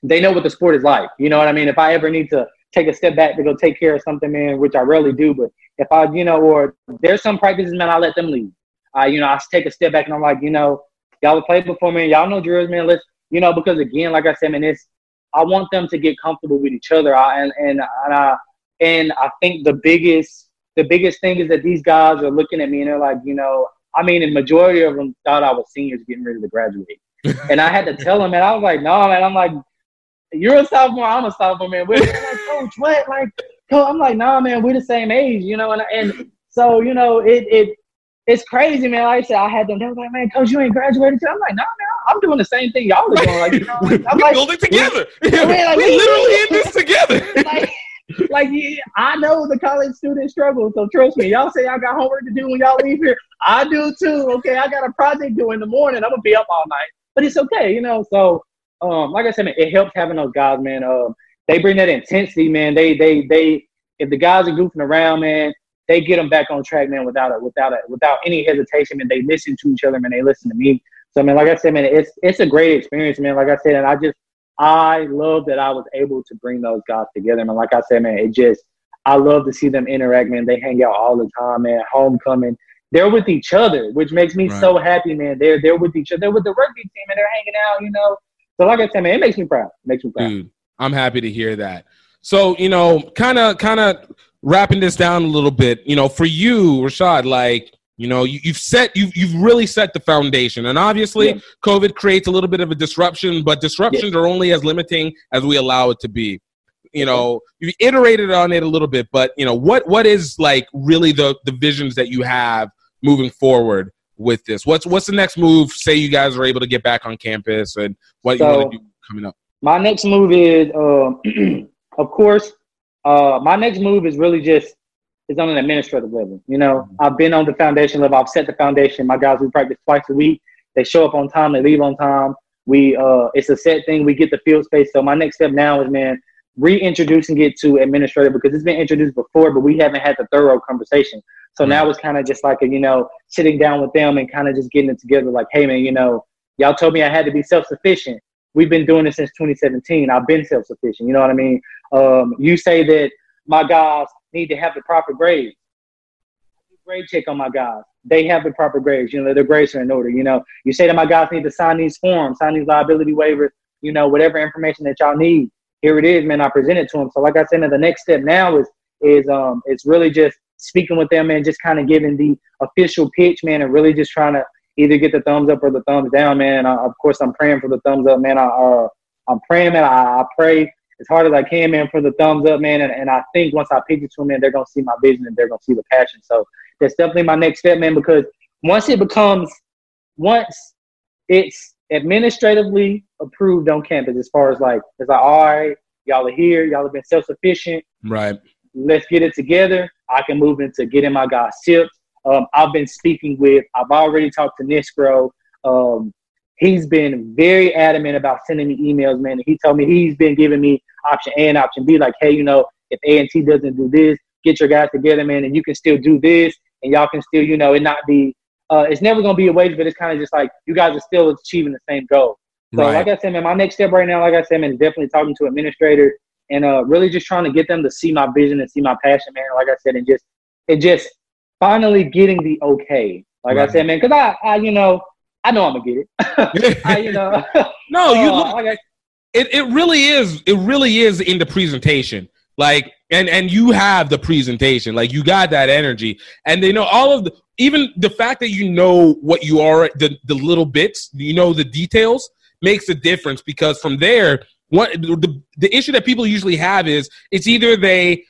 they know what the sport is like. You know what I mean? If I ever need to take a step back to go take care of something, man, which I rarely do, but if I, you know, or there's some practices, man, I let them lead. I, you know, I take a step back and I'm like, you know, y'all played before, man. Y'all know drills, man. Let's, you know, because again, like I said, man, it's I want them to get comfortable with each other. I, and and and I and I think the biggest the biggest thing is that these guys are looking at me and they're like, you know, I mean, the majority of them thought I was seniors getting ready to graduate, and I had to tell them, and I was like, no, man, I'm like, you're a sophomore, I'm a sophomore, man. We're like, coach, what? Like, coach, I'm like, nah, man, we're the same age, you know, and and so you know, it it. It's crazy, man. Like I said, I had them. They were like, "Man, coach, you ain't graduated yet." I'm like, "No, man, I'm doing the same thing y'all are doing." Like, you know, like, I'm we like, build it together. man, like, we we- literally in this together. like, like yeah, I know the college student struggle, so trust me. Y'all say I got homework to do when y'all leave here. I do too. Okay, I got a project due in the morning. I'm gonna be up all night, but it's okay, you know. So, um, like I said, man, it helps having those guys, man. Um, they bring that intensity, man. They, they, they. If the guys are goofing around, man, they get them back on track, man, without a, without a, without any hesitation, man. They listen to each other, man. They listen to me. So, man, like I said, man, it's it's a great experience, man. Like I said, and I just I love that I was able to bring those guys together, man. Like I said, man, it just I love to see them interact, man. They hang out all the time, man. Homecoming, they're with each other, which makes me Right. so happy, man. They're they're with each other. They're with the rugby team, and they're hanging out, you know. So, like I said, man, it makes me proud. It makes me proud. Dude, I'm happy to hear that. So, you know, kind of kind of wrapping this down a little bit, you know, for you, Rashad, like, you know, you, you've set you've you've really set the foundation. And obviously Yeah. COVID creates a little bit of a disruption, but disruptions are only as limiting as we allow it to be. You know, you iterated on it a little bit, but you know, what what is like really the the visions that you have moving forward with this? What's what's the next move? Say you guys are able to get back on campus, and what So- you want to do coming up. my next move is, um, of course, uh, my next move is really just is on an administrative level. You know, I've been on the foundation level. I've set the foundation. My guys, we practice twice a week. They show up on time. They leave on time. We, uh, it's a set thing. We get the field space. So my next step now is, man, reintroducing it to administrative because it's been introduced before, but we haven't had the thorough conversation. So now it's kind of just like a, you know, sitting down with them and kind of just getting it together. Like, hey, man, you know, y'all told me I had to be self-sufficient we've been doing this since 2017. I've been self-sufficient. You know what I mean? Um, you say that my guys need to have the proper grades. Grade check on my guys. They have the proper grades. You know, their grades are in order. You know, you say to my guys need to sign these forms, sign these liability waivers. You know, whatever information that y'all need, here it is, man. I present it to them. So, like I said, the next step now is is um it's really just speaking with them and just kind of giving the official pitch, man, and really just trying to either get the thumbs up or the thumbs down, man. Uh, of course, I'm praying for the thumbs up, man. I, uh, I'm praying, man. I, I pray as hard as I can, man, for the thumbs up, man. And, and I think once I pitch it to them, man, they're gonna see my vision and they're gonna see the passion. So that's definitely my next step, man. Because once it becomes, once it's administratively approved on campus, as far as like, it's like, all right, y'all are here, y'all have been self sufficient Right. let's get it together. I can move into getting my guys tips. Um, I've been speaking with, I've already talked to NSCRO. Um, he's been very adamant about sending me emails, man. And he told me he's been giving me option A and option B, like, hey, you know, if A and T doesn't do this, get your guys together, man, and you can still do this, and y'all can still, you know, it not be, uh, it's never gonna be a wage, but it's kind of just like you guys are still achieving the same goal. So, Right. like I said, man, my next step right now, like I said, man, is definitely talking to administrators and uh, really just trying to get them to see my vision and see my passion, man. Like I said, and just it just finally getting the okay. Like Right. I said, man, because I, I, you know, I know I'm gonna get it. I, you know, no, you look. Oh, like I, It it really is. It really is in the presentation. Like and and you have the presentation. Like you got that energy, and they know all of the even the fact that you know what you are the the little bits you know the details makes a difference because from there what the the issue that people usually have is it's either they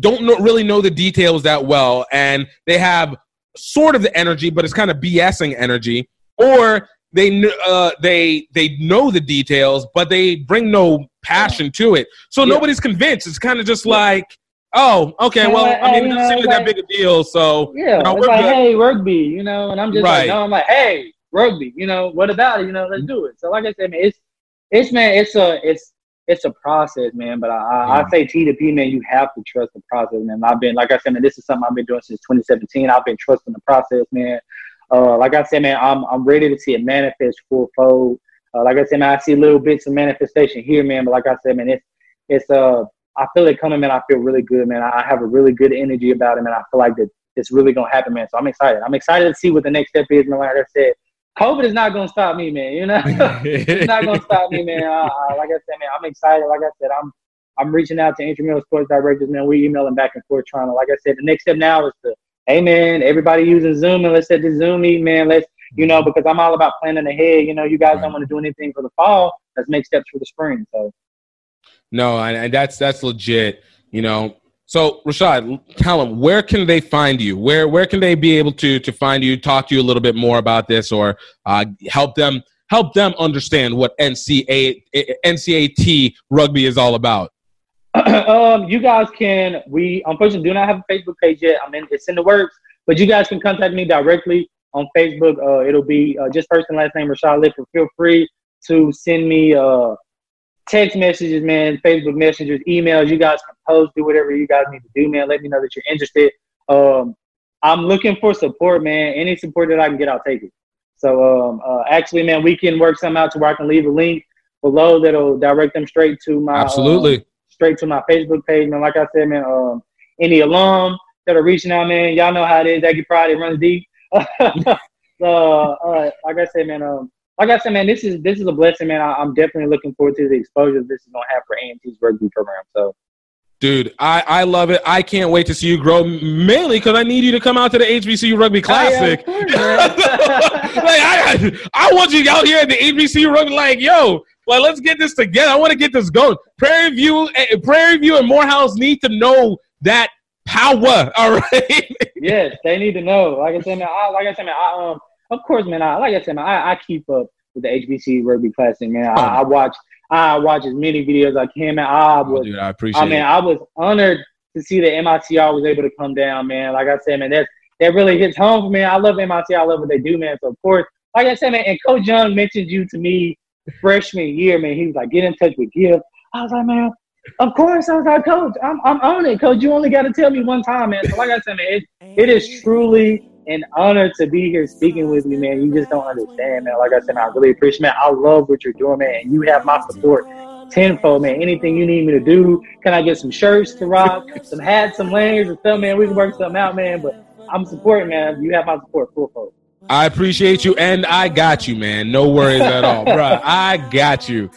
don't know, really know the details that well and they have sort of the energy but it's kind of BSing energy or they uh, they they know the details but they bring no passion to it so Yeah. nobody's convinced it's kind of just like oh okay well like, I mean it you doesn't seem like that big a deal so yeah, No, it's like, good. hey, rugby, you know, and I'm just Right. like, no, I'm like, hey, rugby, you know, what about it? You know, let's do it. So, like I said, man, it's it's man, it's a it's it's a process, man. But I, I, Yeah. I say T to P, man, you have to trust the process, man. I've been, like I said, man, this is something I've been doing since 2017. I've been trusting the process, man. Uh, like I said, man, I'm I'm ready to see it manifest full fold. Uh, like I said, man, I see little bits of manifestation here, man. But like I said, man, it's it's uh I feel it coming, man. I feel really good, man. I have a really good energy about it, man. I feel like that it's really gonna happen, man. So I'm excited. I'm excited to see what the next step is, man. Like I said, COVID is not gonna stop me, man. You know, it's not gonna stop me, man. I, I, like I said, man, I'm excited. Like I said, I'm I'm reaching out to intramural sports directors, man. We're emailing back and forth, trying to. Like I said, the next step now is to, hey, man, everybody using Zoom, and let's set the Zoom meeting, man. Let's, you know, because I'm all about planning ahead. You know, you guys Right. don't want to do anything for the fall. Let's make steps for the spring. So. No, and, and that's that's legit. You know. So Rashad, tell them where can they find you? Where where can they be able to to find you? Talk to you a little bit more about this, or uh, help them help them understand what NCAA NCAT rugby is all about. um, you guys can. We unfortunately do not have a Facebook page yet. I mean, it's in the works, but you guys can contact me directly on Facebook. Uh, it'll be uh, just first and last name Rashad Lifford. Feel free to send me uh text messages, man, Facebook messages, emails. You guys can post, do whatever you guys need to do, man. Let me know that you're interested. Um, I'm looking for support, man. Any support that I can get, I'll take it. So, um, uh, actually, man, we can work something out to where I can leave a link below that'll direct them straight to my um, Absolutely. Straight to my Facebook page, man. Like I said, man, um, any alum that are reaching out, man, y'all know how it is. Aggie Pride runs deep. so, uh, like I said, man, um, like I said, man, this is this is a blessing, man. I, I'm definitely looking forward to the exposure this is gonna have for A&T's rugby program. So, Dude, I, I love it. I can't wait to see you grow, mainly because I need you to come out to the HBCU Rugby Classic. Oh, yeah, course, like I, I want you out here at the HBCU Rugby, like, yo, well, let's get this together. I want to get this going. Prairie View, eh, Prairie View, and Morehouse need to know that power. All right. yes, they need to know. Like I said, man, I, like I said, man, I, um, of course, man. I, like I said, man, I, I keep up with the HBC Rugby Classic, man. I, Oh. I watch I watch as many videos as I can, man. I Oh, was dude, I appreciate I mean, it. I was honored to see that MITR was able to come down, man. Like I said, man, that's that really hits home for me. I love MITR. I love what they do, man. So of course, like I said, man, and Coach Young mentioned you to me freshman year, man. He was like, get in touch with Gift. I was like, man, of course. I was like, Coach, I'm I'm on it, Coach. You only got to tell me one time, man. So like I said, man, it, it is truly an honor to be here speaking with you, man. You just don't understand, man. Like I said, man, I really appreciate, man. I love what you're doing, man. And you have my support tenfold, man. Anything you need me to do, can I get some shirts to rock, some hats, some layers, or something, man? We can work something out, man. But I'm supporting, man. You have my support, full fold. I appreciate you, and I got you, man. No worries at all, bro. I got you,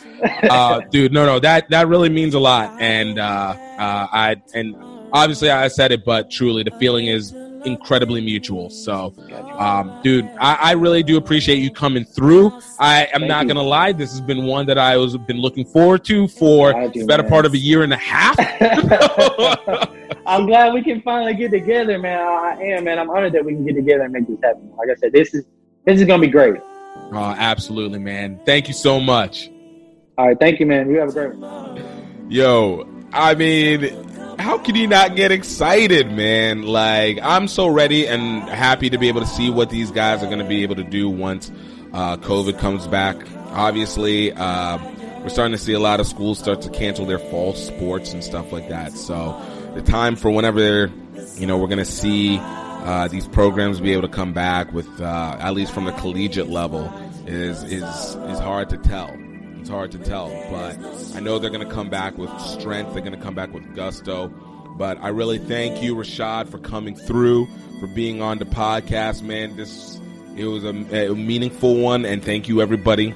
uh, dude. No, no, that that really means a lot, and uh, uh, I and obviously I said it, but truly the feeling is incredibly mutual. So, um, dude, I, I really do appreciate you coming through. I am Thank not you. gonna lie, this has been one that I was been looking forward to for you, the better man. part of a year and a half. I'm glad we can finally get together, man. I am, man. I'm honored that we can get together and make this happen. Like I said, this is this is gonna be great. Oh, absolutely, man. Thank you so much. All right, thank you, man. You have a great one. Yo, I mean, how can you not get excited, man? Like, I'm so ready and happy to be able to see what these guys are going to be able to do once uh, COVID comes back. Obviously, uh, we're starting to see a lot of schools start to cancel their fall sports and stuff like that. So, the time for whenever you know, we're going to see uh, these programs be able to come back with, uh, at least from the collegiate level, is is is hard to tell. It's hard to tell, but I know they're going to come back with strength. They're going to come back with gusto. But I really thank you, Rashad, for coming through, for being on the podcast, man. This it was a, a meaningful one, and thank you, everybody,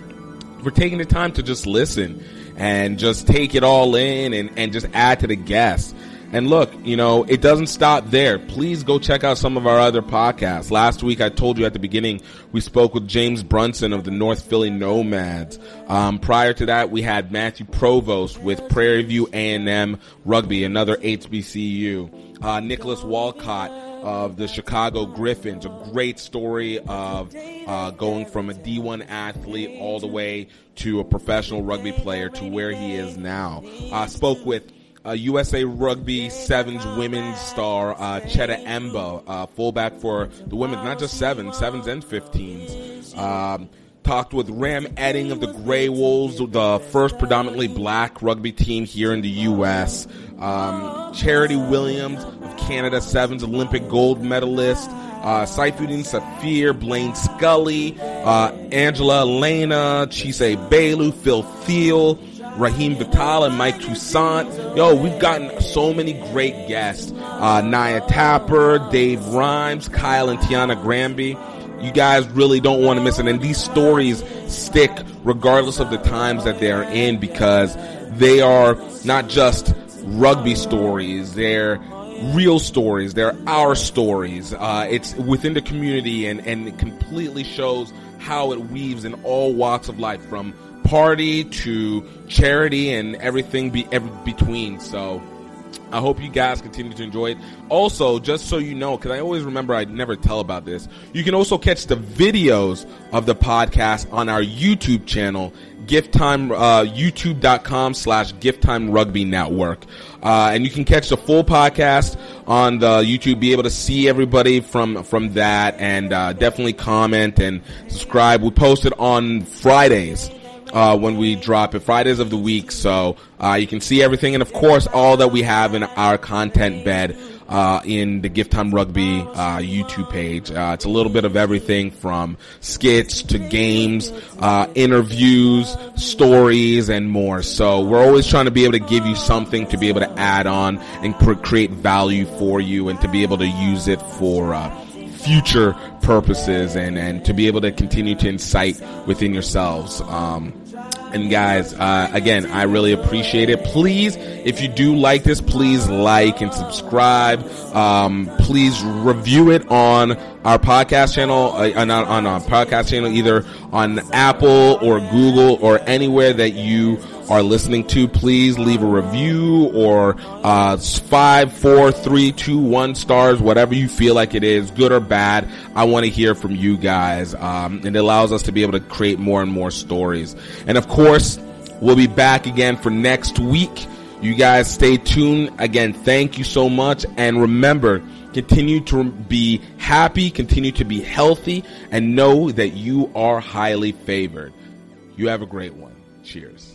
for taking the time to just listen and just take it all in and, and just add to the guests. And look, you know, it doesn't stop there. Please go check out some of our other podcasts. Last week, I told you at the beginning, we spoke with James Brunson of the North Philly Nomads. Um, prior to that, we had Matthew Provost with Prairie View A&M Rugby, another HBCU. Uh, Nicholas Walcott of the Chicago Griffins, a great story of uh, going from a D1 athlete all the way to a professional rugby player to where he is now. Uh, spoke with uh, USA Rugby Sevens women's star uh, Cheta Emba, uh, fullback for the women, not just sevens, sevens and 15s. Um, talked with Ram Edding of the Grey Wolves, the first predominantly black rugby team here in the U.S. Um, Charity Williams of Canada Sevens Olympic gold medalist. Uh, Saifuddin Safir, Blaine Scully, uh, Angela Elena, Chise Bailu, Phil Thiel, Raheem Vital and Mike Toussaint. Yo, we've gotten so many great guests. Uh, Nia Tapper, Dave Rhymes, Kyle and Tiana Granby. You guys really don't want to miss it. And these stories stick regardless of the times that they're in because they are not just rugby stories. They're real stories. They're our stories. Uh, it's within the community and, and it completely shows how it weaves in all walks of life from party to charity and everything be every between. So I hope you guys continue to enjoy it. Also, just so you know, because I always remember I never tell about this, you can also catch the videos of the podcast on our YouTube channel, Gift Time, uh, youtube.com slash Gift Time Rugby Network. Uh, and you can catch the full podcast on the YouTube, be able to see everybody from, from that and, uh, definitely comment and subscribe. We post it on Fridays uh, when we drop it Fridays of the week. So uh, you can see everything, and of course, all that we have in our content bed uh, in the Gift Time Rugby uh, YouTube page. Uh, it's a little bit of everything from skits to games, uh, interviews, stories, and more. So we're always trying to be able to give you something to be able to add on and cr- create value for you, and to be able to use it for. Uh, future purposes and, and to be able to continue to incite within yourselves. Um, and guys, uh, again, I really appreciate it. Please, if you do like this, please like and subscribe. Um, please review it on our podcast channel, uh, on, on our podcast channel, either on Apple or Google or anywhere that you are listening to, please leave a review or uh, five, four, three, two, one stars, whatever you feel like it is, good or bad. I want to hear from you guys, um, and it allows us to be able to create more and more stories. And of course, we'll be back again for next week. You guys stay tuned. Again, thank you so much. And remember, continue to be happy, continue to be healthy, and know that you are highly favored. You have a great one. Cheers.